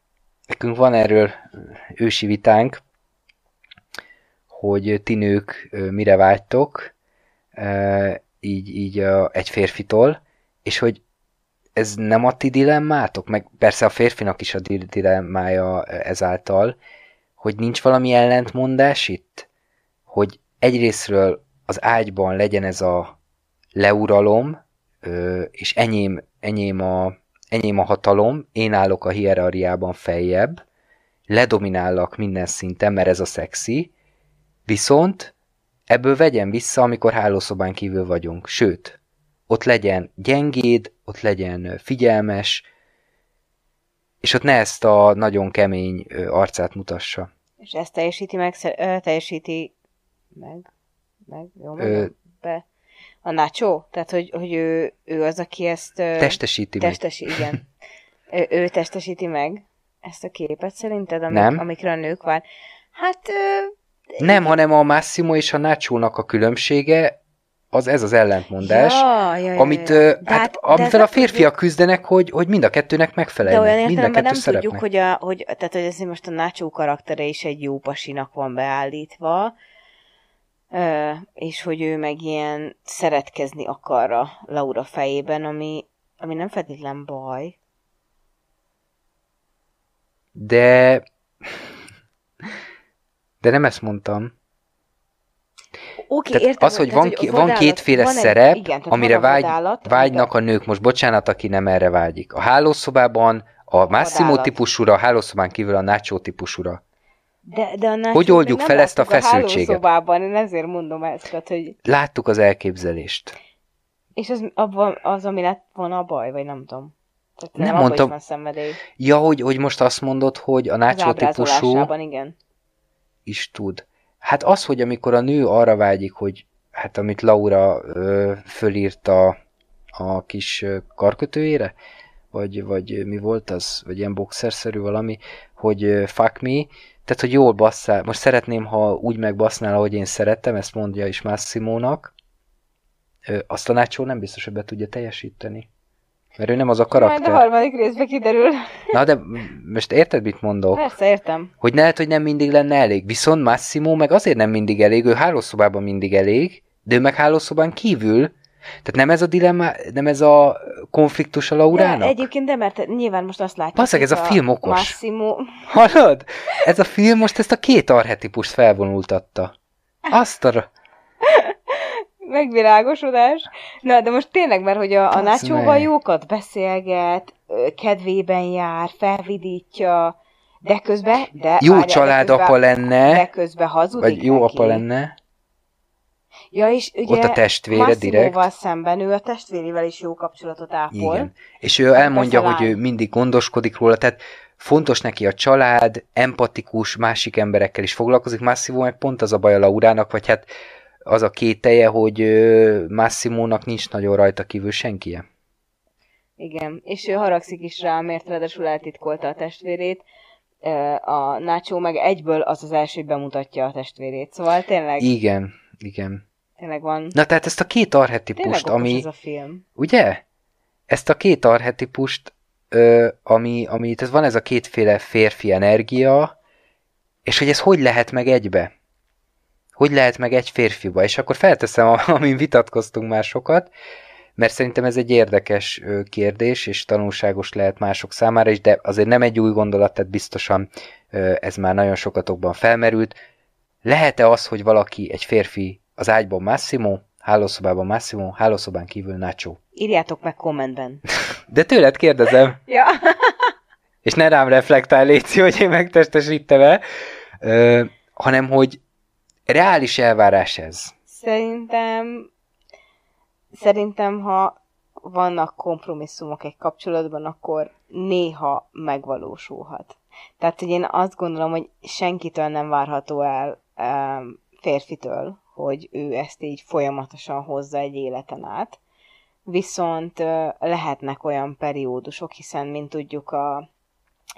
nekünk van erről ősi vitánk, hogy ti nők mire vágytok, így, így egy férfitól, és hogy ez nem a ti dilemmátok, meg persze a férfinak is a dilemmája ezáltal, hogy nincs valami ellentmondás itt, hogy egyrésztről az ágyban legyen ez a leuralom, és enyém, enyém, a, enyém a hatalom, én állok a hierarchiában feljebb, ledominállak minden szinten, mert ez a szexi, viszont ebből vegyen vissza, amikor hálószobán kívül vagyunk. Sőt, ott legyen gyengéd, ott legyen figyelmes, és ott ne ezt a nagyon kemény arcát mutassa. És ezt teljesíti meg, teljesíti meg, meg, jó, Ö... be. A Nacho? Tehát, hogy, hogy ő, ő az, aki ezt... Testesíti testesi, meg. igen. ő, ő testesíti meg ezt a képet szerinted, amik, Nem. amikre a nők vár? Hát... Nem, hanem a Massimo és a nacho a különbsége, az ez az ellentmondás, ja, ja, ja, amit, ja. Hát, hát, amivel a férfiak tudjuk, küzdenek, hogy, hogy mind a kettőnek megfeleljen. De olyan értelemben nem szeretnek. tudjuk, hogy, a, hogy, tehát, hogy ez most a Nacho karaktere is egy jó pasinak van beállítva, és hogy ő meg ilyen szeretkezni akar a Laura fejében, ami, ami nem feltétlen baj. De... De nem ezt mondtam. Oké, okay, értem. Az, hogy van, hogy van kétféle van szerep, egy, igen, amire vágy, vadálat, vágynak a nők. Most bocsánat, aki nem erre vágyik. A hálószobában a Massimo típusúra, a hálószobán kívül a Nacho típusúra. De, de a hogy oldjuk fel ezt a feszültséget? A én ezért mondom ezt, hogy... Láttuk az elképzelést. És az, abban, az, ami lett volna a baj, vagy nem tudom. Tehát nem, nem mondtam. Ja, hogy, hogy most azt mondod, hogy a nácsó típusú... igen. Is tud. Hát az, hogy amikor a nő arra vágyik, hogy hát amit Laura ö, fölírta a kis karkötőjére, vagy, vagy mi volt az, vagy ilyen boxerszerű valami, hogy fuck me, tehát, hogy jól basszál. Most szeretném, ha úgy megbasznál, ahogy én szerettem, ezt mondja is Massimónak. Azt a Nacho nem biztos, hogy be tudja teljesíteni. Mert ő nem az a karakter. Majd a harmadik részbe kiderül. Na, de most érted, mit mondok? Persze, értem. Hogy lehet, hogy nem mindig lenne elég. Viszont Massimo meg azért nem mindig elég, ő hálószobában mindig elég, de ő meg hálószobán kívül tehát nem ez a dilemma, nem ez a konfliktus a Laurának? De egyébként de, mert nyilván most azt látjuk, Basszeg, ez a, a film okos. Massimo... Hallod? Ez a film most ezt a két arhetipust felvonultatta. Azt a... Megvilágosodás. Na, de most tényleg, mert hogy a, a Nacho jókat beszélget, kedvében jár, felvidítja, de közben... De, jó családapa lenne. De közben hazudik Vagy jó neki. apa lenne. Ja, és ugye Ott a testvére direkt. Massimoval szemben ő a testvérével is jó kapcsolatot ápol. Igen. És ő elmondja, hogy ő mindig gondoskodik róla, tehát fontos neki a család, empatikus, másik emberekkel is foglalkozik. Massimo meg pont az a baj a Laurának, vagy hát az a kételje, hogy Massimónak nincs nagyon rajta kívül senkie. Igen, és ő haragszik is rá, mert ráadásul eltitkolta a testvérét. A Nacho meg egyből az az első, hogy bemutatja a testvérét. Szóval tényleg, Igen, igen. Tényleg van. Na tehát ezt a két Tényleg arhetipust, okos ami... ez a film. Ugye? Ezt a két arhetipust, ö, ami, ami, tehát van ez a kétféle férfi energia, és hogy ez hogy lehet meg egybe? Hogy lehet meg egy férfiba? És akkor felteszem, amin vitatkoztunk már sokat, mert szerintem ez egy érdekes kérdés, és tanulságos lehet mások számára is, de azért nem egy új gondolat, tehát biztosan ez már nagyon sokatokban felmerült. Lehet-e az, hogy valaki, egy férfi az ágyban Massimo, hálószobában Massimo, hálószobán kívül Nacho? Írjátok meg kommentben. De tőled kérdezem, Ja. és ne rám reflektál, Léci, hogy én megtestesítem-e, ö, hanem hogy reális elvárás ez. Szerintem, szerintem, ha vannak kompromisszumok egy kapcsolatban, akkor néha megvalósulhat. Tehát, hogy én azt gondolom, hogy senkitől nem várható el em, férfitől, hogy ő ezt így folyamatosan hozza egy életen át. Viszont lehetnek olyan periódusok, hiszen, mint tudjuk, a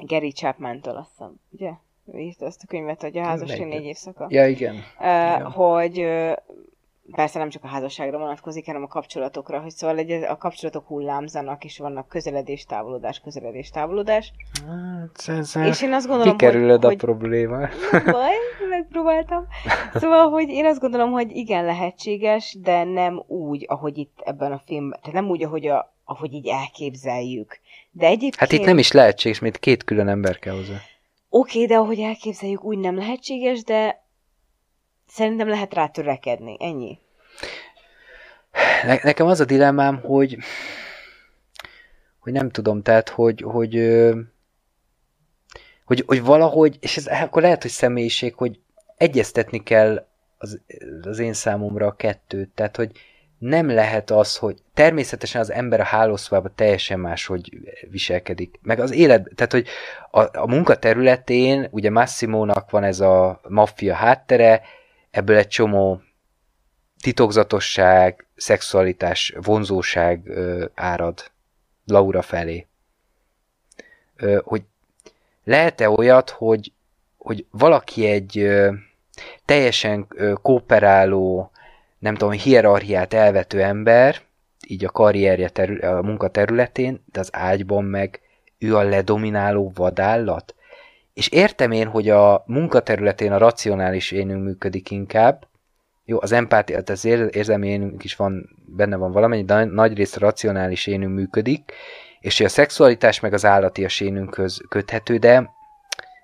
Gary Chapman-től azt hiszem, ugye? Írta ezt a könyvet, hogy a házasság négy évszaka. Ja, igen. Uh, hogy ö, persze nem csak a házasságra vonatkozik, hanem a kapcsolatokra, hogy szóval egy, a kapcsolatok hullámzanak, és vannak közeledés, távolodás, közeledés, távolodás. Hát, ez, És én azt gondolom, kikerülöd hogy, a problémát. baj, megpróbáltam. Szóval, hogy én azt gondolom, hogy igen, lehetséges, de nem úgy, ahogy itt ebben a filmben, tehát nem úgy, ahogy, a, ahogy így elképzeljük. De egyébként... Hát itt nem is lehetséges, mint két külön ember kell hozzá. Oké, de ahogy elképzeljük, úgy nem lehetséges, de szerintem lehet rá törekedni. Ennyi. Ne- nekem az a dilemmám, hogy hogy nem tudom, tehát, hogy hogy, hogy, hogy valahogy, és ez akkor lehet, hogy személyiség, hogy egyeztetni kell az, az én számomra a kettőt, tehát, hogy nem lehet az, hogy természetesen az ember a hálószobában teljesen máshogy viselkedik. Meg az élet, tehát hogy a, a munkaterületén, ugye Massimónak van ez a maffia háttere, ebből egy csomó titokzatosság, szexualitás, vonzóság ö, árad Laura felé. Ö, hogy lehet-e olyat, hogy, hogy valaki egy ö, teljesen ö, kooperáló, nem tudom, hierarchiát elvető ember, így a karrierje terü- a munkaterületén, de az ágyban meg ő a ledomináló vadállat. És értem én, hogy a munkaterületén a racionális énünk működik inkább, jó, az empátia, tehát az ér- érzelmi énünk is van, benne van valamennyi, de nagy részt a racionális énünk működik, és a szexualitás meg az állatias énünkhöz köthető, de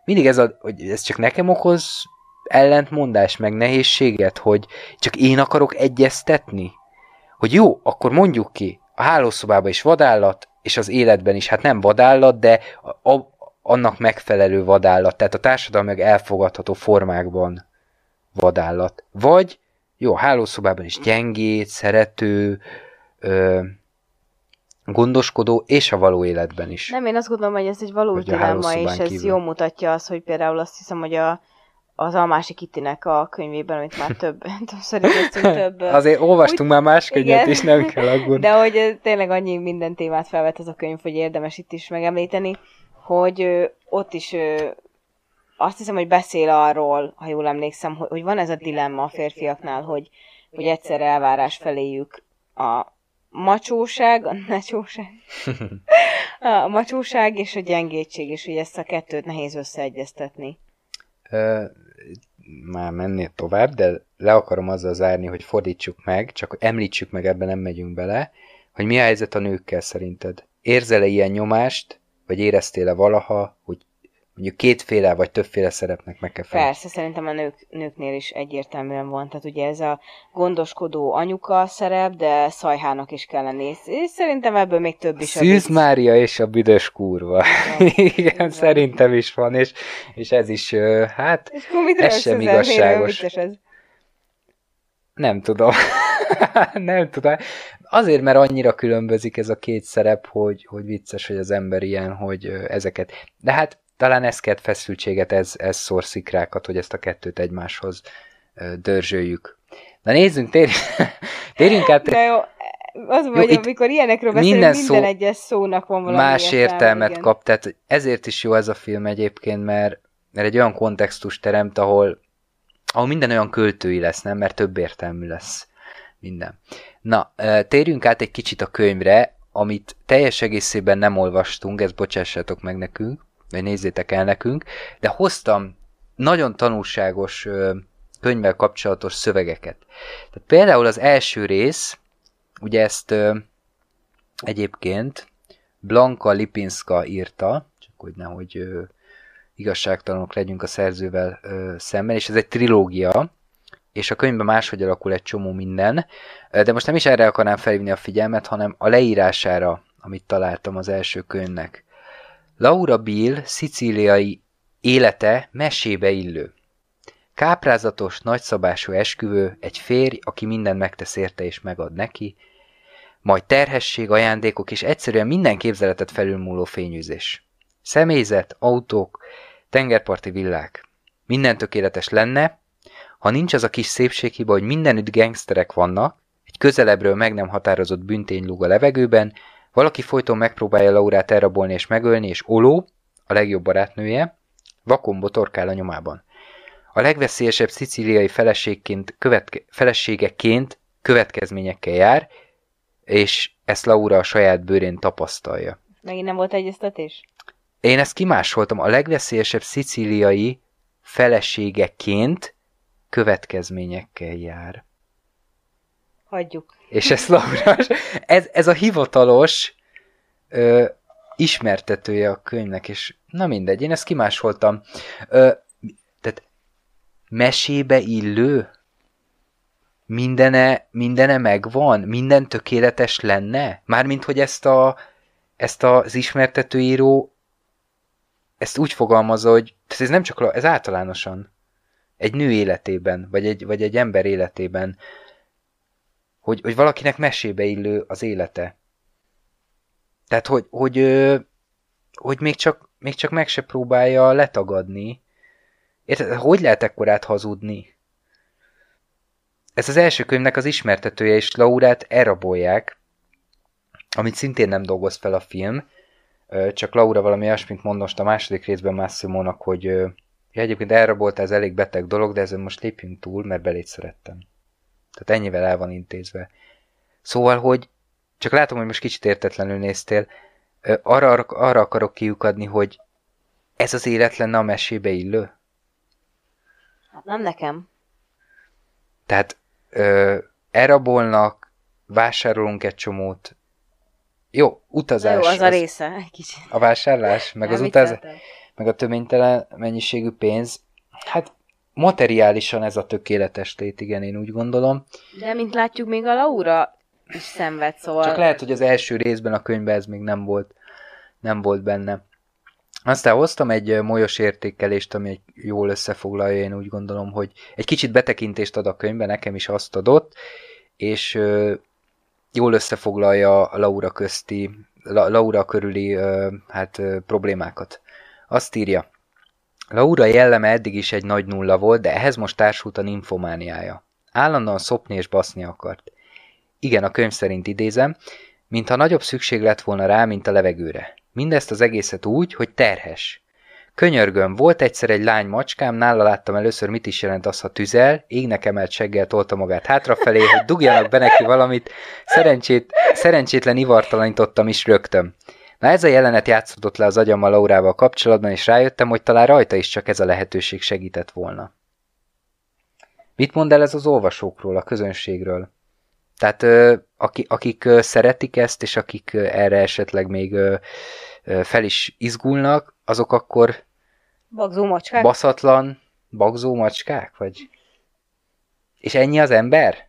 mindig ez, a, hogy ez csak nekem okoz ellentmondás, meg nehézséget, hogy csak én akarok egyeztetni? Hogy jó, akkor mondjuk ki, a hálószobában is vadállat, és az életben is, hát nem vadállat, de a, a, annak megfelelő vadállat, tehát a társadalmi meg elfogadható formákban vadállat. Vagy, jó, a hálószobában is gyengét, szerető, ö, gondoskodó, és a való életben is. Nem, én azt gondolom, hogy ez egy valós a dilemma, és ez kívül. jól mutatja azt, hogy például azt hiszem, hogy a, az Almási Kittinek a könyvében, amit már több, többször idéztünk, több... Azért olvastunk már más könyvet igen. is, nem kell aggódni. De hogy tényleg annyi minden témát felvet ez a könyv, hogy érdemes itt is megemlíteni, hogy ott is azt hiszem, hogy beszél arról, ha jól emlékszem, hogy, hogy van ez a dilemma a férfiaknál, hogy, hogy egyszer elvárás feléjük a macsóság, a necsóság, a macsóság és a gyengétség, és hogy ezt a kettőt nehéz összeegyeztetni. Már mennél tovább, de le akarom azzal zárni, hogy fordítsuk meg, csak említsük meg, ebben nem megyünk bele, hogy mi a helyzet a nőkkel szerinted. Érzel-e ilyen nyomást, vagy éreztél-e valaha, hogy mondjuk kétféle vagy többféle szerepnek meg kell felelni? Persze, szerintem a nők, nőknél is egyértelműen van. Tehát ugye ez a gondoskodó anyuka szerep, de szajhának is kell lenni. És szerintem ebből még több is. Szűz. Mária és a büdös kurva. Igen, Igen, van. szerintem is van, és, és ez is, hát És Ez sem igazságos. Nem tudom. nem tudom. Azért, mert annyira különbözik ez a két szerep, hogy, hogy vicces, hogy az ember ilyen, hogy ezeket. De hát talán ez kelt feszültséget, ez, ez szor szikrákat, hogy ezt a kettőt egymáshoz dörzsöljük. Na nézzünk, tér... térjünk át. De jó, az vagy, amikor ilyenekről beszélünk, minden, minden szó egyes szónak van valami Más értelme, értelmet igen. kap, tehát ezért is jó ez a film egyébként, mert, mert egy olyan kontextus teremt, ahol, ahol minden olyan költői lesz, nem? Mert több értelmű lesz minden. Na, térjünk át egy kicsit a könyvre, amit teljes egészében nem olvastunk, ezt bocsássátok meg nekünk, vagy nézzétek el nekünk, de hoztam nagyon tanulságos könyvvel kapcsolatos szövegeket. Tehát például az első rész, ugye ezt egyébként Blanka Lipinska írta, csak hogy nehogy igazságtalanok legyünk a szerzővel szemben, és ez egy trilógia, és a könyvben máshogy alakul egy csomó minden, de most nem is erre akarnám felhívni a figyelmet, hanem a leírására, amit találtam az első könyvnek. Laura Bill szicíliai élete mesébe illő. Káprázatos, nagyszabású esküvő, egy férj, aki mindent megtesz érte és megad neki, majd terhesség, ajándékok és egyszerűen minden képzeletet felülmúló fényűzés. Személyzet, autók, tengerparti villák. Minden tökéletes lenne, ha nincs az a kis szépséghiba, hogy mindenütt gangsterek vannak, egy közelebbről meg nem határozott büntény lúg a levegőben, valaki folyton megpróbálja Laurát elrabolni és megölni, és Oló, a legjobb barátnője, vakon botorkál a nyomában. A legveszélyesebb szicíliai feleségként, követke, feleségeként következményekkel jár, és ezt Laura a saját bőrén tapasztalja. Megint nem volt egyeztetés? Én ezt kimásoltam. A legveszélyesebb szicíliai feleségeként következményekkel jár. Hagyjuk. És ez Laura, ez, ez a hivatalos ö, ismertetője a könyvnek, és na mindegy, én ezt kimásoltam. Ö, tehát mesébe illő? Mindene, mindene megvan? Minden tökéletes lenne? Mármint, hogy ezt, a, ezt az ismertetőíró ezt úgy fogalmazza, hogy ez nem csak, ez általánosan egy nő életében, vagy egy, vagy egy ember életében, hogy, hogy valakinek mesébe illő az élete. Tehát, hogy, hogy, hogy még, csak, még csak meg se próbálja letagadni. Érted? Hogy lehet ekkorát hazudni? Ez az első könyvnek az ismertetője, és Laurát elrabolják, amit szintén nem dolgoz fel a film, csak Laura valami olyasmit mond a második részben Massimónak, hogy Ja, egyébként elrabolta, ez elég beteg dolog, de ezen most lépjünk túl, mert belét szerettem. Tehát ennyivel el van intézve. Szóval, hogy csak látom, hogy most kicsit értetlenül néztél, arra, arra akarok kiukadni, hogy ez az élet lenne a mesébe illő? Hát nem nekem. Tehát ö, elrabolnak, vásárolunk egy csomót. Jó, utazás. Jó, az, az a része, egy kicsit. A vásárlás, meg nem az utazás meg a töménytelen mennyiségű pénz, hát materiálisan ez a tökéletes tét, igen, én úgy gondolom. De mint látjuk, még a Laura is szenved, szóval... Csak lehet, hogy az első részben a könyvben ez még nem volt, nem volt benne. Aztán hoztam egy molyos értékelést, ami egy jól összefoglalja, én úgy gondolom, hogy egy kicsit betekintést ad a könyvbe, nekem is azt adott, és jól összefoglalja a Laura közti, Laura körüli hát, problémákat. Azt írja, Laura jelleme eddig is egy nagy nulla volt, de ehhez most társult a ninfomániája. Állandóan szopni és baszni akart. Igen, a könyv szerint idézem, mintha nagyobb szükség lett volna rá, mint a levegőre. Mindezt az egészet úgy, hogy terhes. Könyörgöm, volt egyszer egy lány macskám, nála láttam először, mit is jelent az, ha tüzel, égnek emelt seggel tolta magát hátrafelé, hogy dugjanak be neki valamit, szerencsét, szerencsétlen ivartalanítottam is rögtön. Na ez a jelenet játszódott le az agyammal Laurával kapcsolatban, és rájöttem, hogy talán rajta is csak ez a lehetőség segített volna. Mit mond el ez az olvasókról, a közönségről? Tehát akik, akik szeretik ezt, és akik erre esetleg még fel is izgulnak, azok akkor bagzó macskák? baszatlan bagzó macskák? Vagy... És ennyi az ember?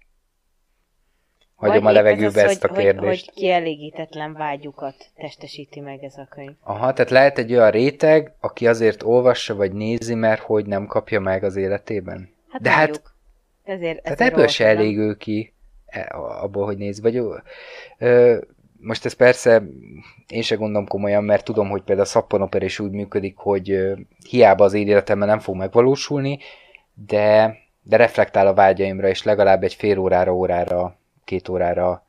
Hagyom Vagy a levegőbe az, ezt a kérdést. Hogy, hogy kielégítetlen vágyukat testesíti meg ez a könyv. Aha, tehát lehet egy olyan réteg, aki azért olvassa vagy nézi, mert hogy nem kapja meg az életében. Hát De hát Ezért, Tehát ezért ebből se olvastam. elégül ki, e, abból, hogy néz. Vagy, ö, most ez persze én se gondolom komolyan, mert tudom, hogy például a szappanopera is úgy működik, hogy ö, hiába az én életemben nem fog megvalósulni, de, de reflektál a vágyaimra, és legalább egy fél órára, órára, két órára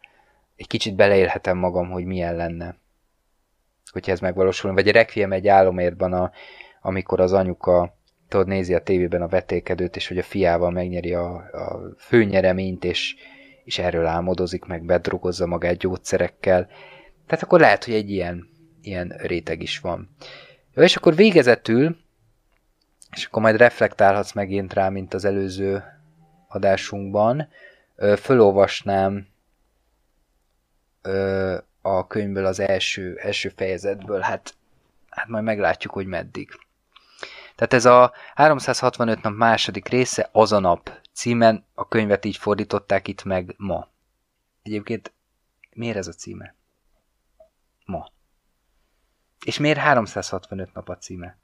egy kicsit beleélhetem magam, hogy milyen lenne, hogyha ez megvalósulna. Vagy a Requiem egy álomértban, a, amikor az anyuka tudod, nézi a tévében a vetélkedőt, és hogy a fiával megnyeri a, a főnyereményt, és, és erről álmodozik, meg bedrogozza magát gyógyszerekkel. Tehát akkor lehet, hogy egy ilyen, ilyen réteg is van. Jó, és akkor végezetül, és akkor majd reflektálhatsz megint rá, mint az előző adásunkban, ö, fölolvasnám ö, a könyvből az első, első fejezetből, hát, hát majd meglátjuk, hogy meddig. Tehát ez a 365 nap második része, az a nap címen, a könyvet így fordították itt meg ma. Egyébként miért ez a címe? Ma. És miért 365 nap a címe?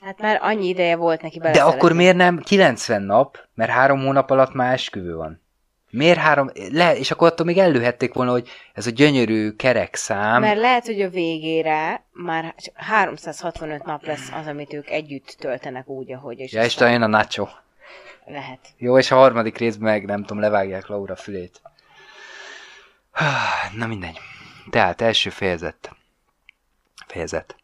Hát már annyi ideje volt neki De beleszelezni. akkor miért nem 90 nap, mert három hónap alatt már esküvő van? Miért három, le, és akkor attól még előhették volna, hogy ez a gyönyörű kerek szám, Mert lehet, hogy a végére már csak 365 nap lesz az, amit ők együtt töltenek úgy, ahogy. És ja, és talán a nacho. Lehet. Jó, és a harmadik részben meg, nem tudom, levágják Laura fülét. Na mindegy. Tehát első fejezet. Fejezet.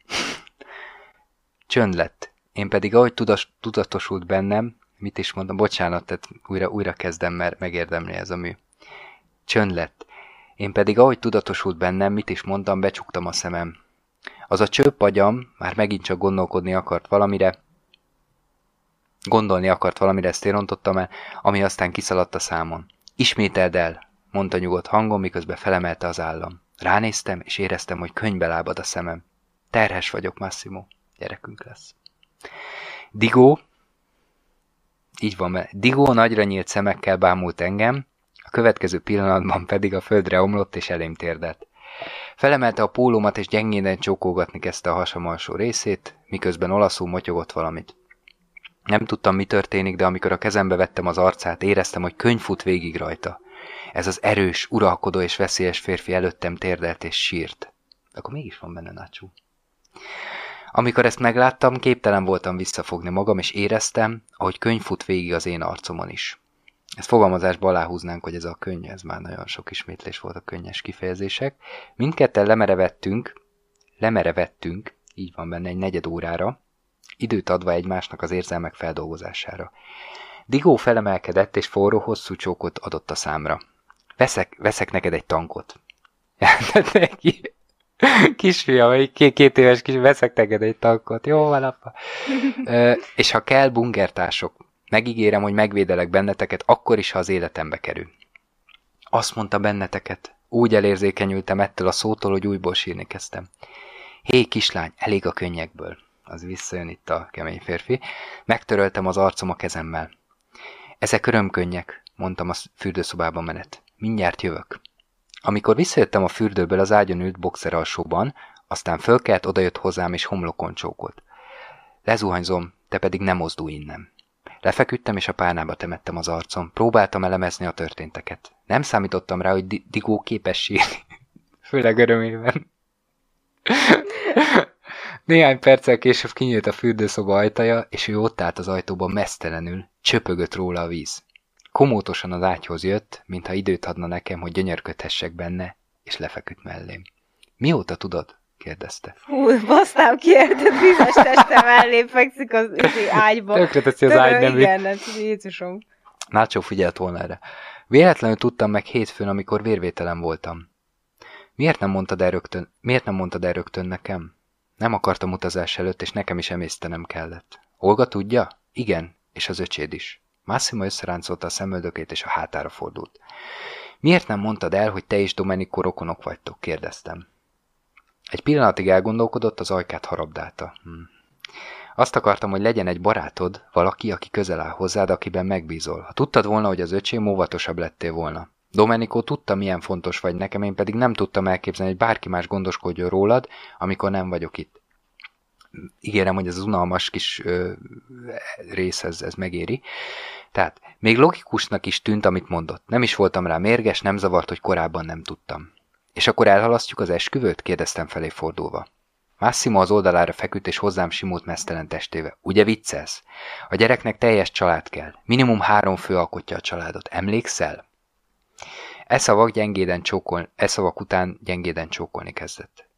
Csönd lett. Én pedig ahogy tudas, tudatosult bennem, mit is mondom, bocsánat, tehát újra, újra kezdem, mert megérdemli ez a mű. Csönd lett. Én pedig ahogy tudatosult bennem, mit is mondtam, becsuktam a szemem. Az a csöpp agyam már megint csak gondolkodni akart valamire, Gondolni akart valamire, ezt én el, ami aztán kiszaladt a számon. Ismételd el, mondta nyugodt hangon, miközben felemelte az állam. Ránéztem, és éreztem, hogy könyvbe lábad a szemem. Terhes vagyok, Massimo. Gyerekünk lesz. Digó, így van, mert Digó nagyra nyílt szemekkel bámult engem, a következő pillanatban pedig a földre omlott és elém térdelt. Felemelte a pólómat és gyengéden csókolgatni kezdte a hasam alsó részét, miközben olaszul motyogott valamit. Nem tudtam, mi történik, de amikor a kezembe vettem az arcát, éreztem, hogy könyv fut végig rajta. Ez az erős, uralkodó és veszélyes férfi előttem térdelt és sírt. Akkor mégis van benne nácsú. Amikor ezt megláttam, képtelen voltam visszafogni magam, és éreztem, ahogy könyv fut végig az én arcomon is. Ezt fogalmazásba aláhúznánk, hogy ez a könny, ez már nagyon sok ismétlés volt a könnyes kifejezések. Mindketten lemerevettünk, lemerevettünk, így van benne egy negyed órára, időt adva egymásnak az érzelmek feldolgozására. Digó felemelkedett, és forró, hosszú csókot adott a számra. Veszek, veszek neked egy tankot. Jelentett neki. Kisfiam, két, két éves kis, veszek neked egy tankot. Jó van, apa. Ö, és ha kell, bungertások. Megígérem, hogy megvédelek benneteket, akkor is, ha az életembe kerül. Azt mondta benneteket. Úgy elérzékenyültem ettől a szótól, hogy újból sírni kezdtem. Hé, kislány, elég a könnyekből az visszajön itt a kemény férfi, megtöröltem az arcom a kezemmel. Ezek örömkönnyek, mondtam a fürdőszobába menet. Mindjárt jövök. Amikor visszajöttem a fürdőből, az ágyon ült boxer alsóban, aztán fölkelt, odajött hozzám és homlokon csókolt. Lezuhanyzom, te pedig nem mozdulj innen. Lefeküdtem és a párnába temettem az arcom. Próbáltam elemezni a történteket. Nem számítottam rá, hogy Digó képes sírni. Főleg örömében. Néhány perccel később kinyílt a fürdőszoba ajtaja, és ő ott állt az ajtóban mesztelenül, csöpögött róla a víz. Komótosan az ágyhoz jött, mintha időt adna nekem, hogy gyönyörködhessek benne, és lefeküdt mellém. Mióta tudod? kérdezte. Hú, basztám ki, érted, bizonyos teste mellé fekszik az üzi ágyba. Tökre teszi az ágy nemű. Igen, nem tudom, Jézusom. Nácsó figyelt volna erre. Véletlenül tudtam meg hétfőn, amikor vérvételem voltam. Miért nem mondtad el rögtön, miért nem mondtad el rögtön nekem? Nem akartam utazás előtt, és nekem is emésztenem kellett. Olga tudja? Igen, és az öcséd is. Massimo összeráncolta a szemöldökét, és a hátára fordult. Miért nem mondtad el, hogy te és Domenico rokonok vagytok? kérdeztem. Egy pillanatig elgondolkodott, az ajkát harabdálta. Hm. Azt akartam, hogy legyen egy barátod, valaki, aki közel áll hozzád, akiben megbízol. Ha tudtad volna, hogy az öcsém, óvatosabb lettél volna. Domenico tudta, milyen fontos vagy nekem, én pedig nem tudtam elképzelni, hogy bárki más gondoskodjon rólad, amikor nem vagyok itt. Ígérem, hogy ez az unalmas kis ö, rész, ez, ez megéri. Tehát még logikusnak is tűnt, amit mondott. Nem is voltam rá mérges, nem zavart, hogy korábban nem tudtam. És akkor elhalasztjuk az esküvőt? kérdeztem felé fordulva. Massimo az oldalára feküdt és hozzám simult mesztelen testével. Ugye viccelsz? A gyereknek teljes család kell. Minimum három fő alkotja a családot. Emlékszel? E szavak, gyengéden csókol, e szavak után gyengéden csókolni kezdett.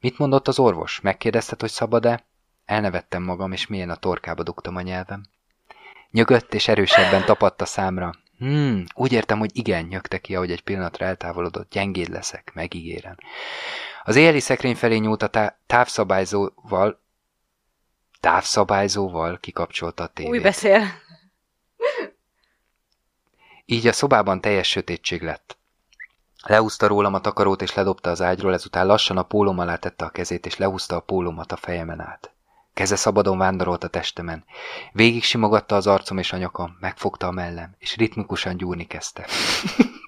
Mit mondott az orvos? Megkérdezted, hogy szabad-e? Elnevettem magam, és milyen a torkába dugtam a nyelvem. Nyögött és erősebben tapadt a számra. Hmm, úgy értem, hogy igen, nyögte ki, ahogy egy pillanatra eltávolodott. Gyengéd leszek, megígérem. Az éjjeli szekrény felé nyúlt a tá- távszabályzóval, távszabályzóval kikapcsolta a tévét. Új beszél. Így a szobában teljes sötétség lett. Leúzta rólam a takarót és ledobta az ágyról, ezután lassan a pólóm alá tette a kezét, és lehúzta a pólómat a fejemen át. Keze szabadon vándorolt a testemen. Végig simogatta az arcom és a nyakam, megfogta a mellem, és ritmikusan gyúrni kezdte.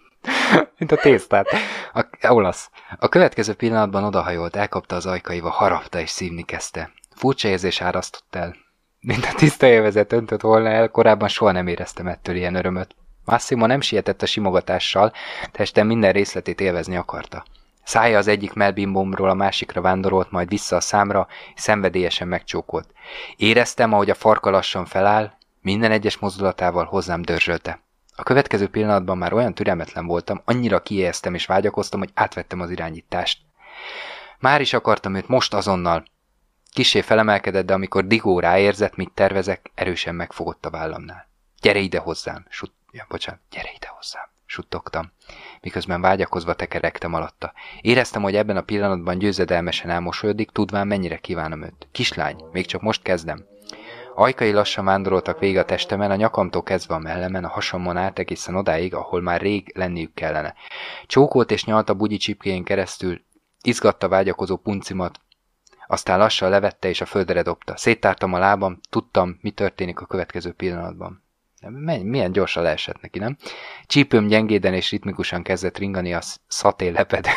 Mint a tésztát. A, olasz. A következő pillanatban odahajolt, elkapta az ajkaival, harapta és szívni kezdte. Furcsa érzés árasztott el. Mint a tiszta élvezet öntött volna el, korábban soha nem éreztem ettől ilyen örömöt. Massimo nem sietett a simogatással, testem minden részletét élvezni akarta. Szája az egyik melbimbomról a másikra vándorolt, majd vissza a számra, és szenvedélyesen megcsókolt. Éreztem, ahogy a farka lassan feláll, minden egyes mozdulatával hozzám dörzsölte. A következő pillanatban már olyan türelmetlen voltam, annyira kiéheztem és vágyakoztam, hogy átvettem az irányítást. Már is akartam őt most azonnal. Kisé felemelkedett, de amikor Digó ráérzett, mit tervezek, erősen megfogott a vállamnál. Gyere ide hozzám, sut... Ja, bocsánat, gyere ide hozzám, suttogtam, miközben vágyakozva tekerektem alatta. Éreztem, hogy ebben a pillanatban győzedelmesen elmosolyodik, tudván mennyire kívánom őt. Kislány, még csak most kezdem. Ajkai lassan vándoroltak végig a testemen, a nyakamtól kezdve a mellemen, a hasamon át egészen odáig, ahol már rég lenniük kellene. Csókolt és nyalt a bugyi csipkéjén keresztül, izgatta vágyakozó puncimat, aztán lassan levette és a földre dobta. Széttártam a lábam, tudtam, mi történik a következő pillanatban. Milyen gyorsan leesett neki, nem? Csípőm gyengéden és ritmikusan kezdett ringani a szaté lepeden.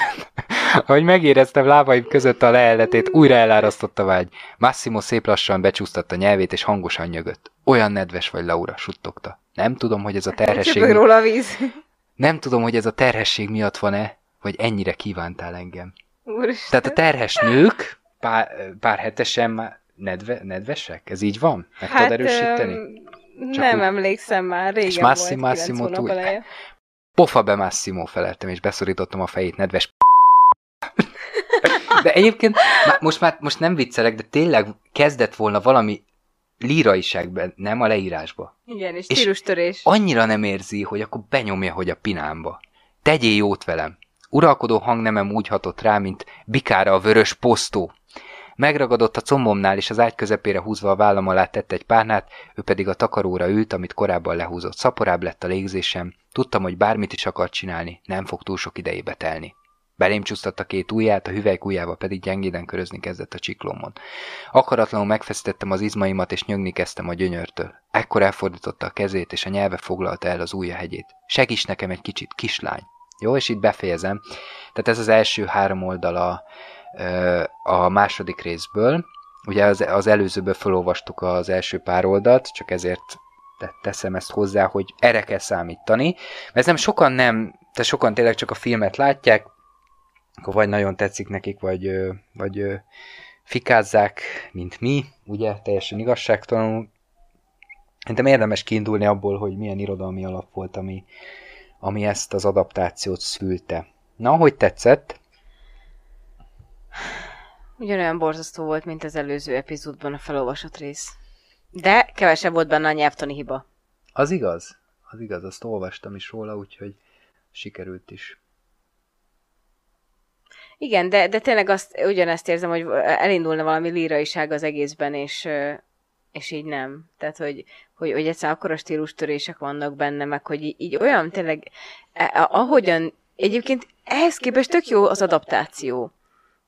Ahogy megéreztem lábaim között a leelletét, újra elárasztott a vágy. Massimo szép lassan becsúsztatta nyelvét, és hangosan nyögött. Olyan nedves vagy, Laura, suttogta. Nem tudom, hogy ez a terhesség... Mi... róla a víz. Nem tudom, hogy ez a terhesség miatt van-e, vagy ennyire kívántál engem. Úristen. Tehát a terhes nők pár, pár hetesen már nedve, nedvesek? Ez így van? Meg hát, tudod erősíteni? Csak nem úgy... emlékszem már, régen és Massi, volt, Massimo túl... Pofa be Massimo feleltem, és beszorítottam a fejét nedves De egyébként most már most nem viccelek, de tényleg kezdett volna valami líraiságben, nem a leírásba. Igen, és stílustörés. annyira nem érzi, hogy akkor benyomja, hogy a pinámba. Tegyél jót velem. Uralkodó hangnemem úgy hatott rá, mint bikára a vörös posztó. Megragadott a combomnál, és az ágy közepére húzva a vállam alá tett egy párnát, ő pedig a takaróra ült, amit korábban lehúzott. Szaporább lett a légzésem, tudtam, hogy bármit is akart csinálni, nem fog túl sok idejébe telni. Belém csúsztatta két ujját, a hüvelyk ujjával pedig gyengéden körözni kezdett a csiklómon. Akaratlanul megfeszítettem az izmaimat, és nyögni kezdtem a gyönyörtől. Ekkor elfordította a kezét, és a nyelve foglalta el az ujja hegyét. Segíts nekem egy kicsit, kislány! Jó, és itt befejezem. Tehát ez az első három oldala a második részből. Ugye az, az előzőből felolvastuk az első pár oldalt, csak ezért teszem ezt hozzá, hogy erre kell számítani. Mert nem sokan nem, tehát sokan tényleg csak a filmet látják, akkor vagy nagyon tetszik nekik, vagy, vagy fikázzák, mint mi, ugye, teljesen igazságtalanul. Szerintem érdemes kiindulni abból, hogy milyen irodalmi alap volt, ami, ami ezt az adaptációt szülte. Na, hogy tetszett? Ugyanolyan borzasztó volt, mint az előző epizódban a felolvasott rész. De kevesebb volt benne a nyelvtani hiba. Az igaz. Az igaz, azt olvastam is róla, úgyhogy sikerült is. Igen, de, de tényleg azt, ugyanezt érzem, hogy elindulna valami líraiság az egészben, és, és így nem. Tehát, hogy, hogy, hogy egyszerűen akkora stílustörések vannak benne, meg hogy így, így olyan tényleg, eh, ahogyan, egyébként ehhez képest tök jó az adaptáció.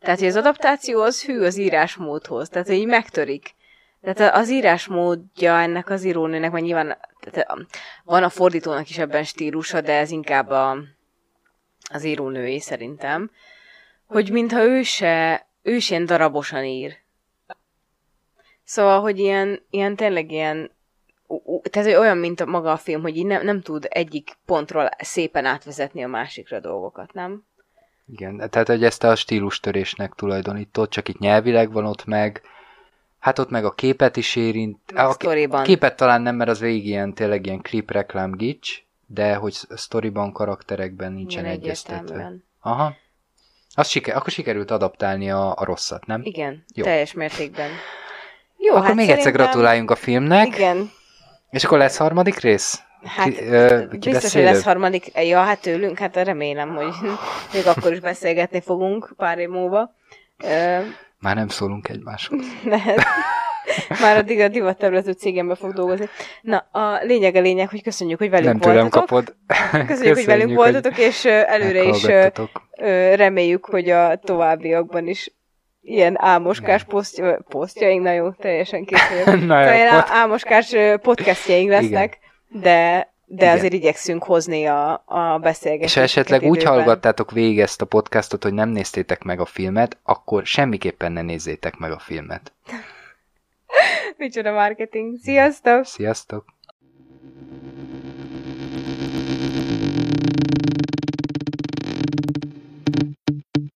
Tehát, hogy az adaptáció az hű az írásmódhoz, tehát, hogy így megtörik. Tehát az írásmódja ennek az írónőnek, mert nyilván tehát van a fordítónak is ebben stílusa, de ez inkább a, az írónői szerintem, hogy mintha ő se, ő se ilyen darabosan ír. Szóval, hogy ilyen, ilyen tényleg ilyen tehát olyan, mint a maga a film, hogy így nem, nem tud egyik pontról szépen átvezetni a másikra dolgokat, nem? Igen, tehát hogy ezt a stílustörésnek tulajdonított, csak itt nyelvileg van ott meg, hát ott meg a képet is érint. A, a, a képet talán nem, mert az végig ilyen, tényleg ilyen klip reklám gics, de hogy sztoriban, karakterekben nincsen Igen, egyeztetve. Aha. Az siker, akkor sikerült adaptálni a, a rosszat, nem? Igen, Jó. teljes mértékben. Jó, akkor hát még szerintem... egyszer gratuláljunk a filmnek. Igen. És akkor lesz harmadik rész? Hát ki, ö, ki biztos, hogy lesz harmadik. Ja, hát tőlünk, hát remélem, hogy még akkor is beszélgetni fogunk pár év múlva. Már nem szólunk egymáshoz. Már addig a divatterületű cégembe fog dolgozni. Na, a lényeg a lényeg, hogy köszönjük, hogy velünk Nem tőlem kapod. Köszönjük, köszönjük, hogy velünk voltatok, és előre is reméljük, hogy a továbbiakban is ilyen álmoskás posztja, posztjaink, na jó, teljesen készülök. na jó, pot... álmoskás podcastjaink lesznek, Igen. De de Igen. azért igyekszünk hozni a, a beszélgetést. És ha esetleg időben. úgy hallgattátok végig ezt a podcastot, hogy nem néztétek meg a filmet, akkor semmiképpen ne nézzétek meg a filmet. Micsoda marketing. Sziasztok! Sziasztok!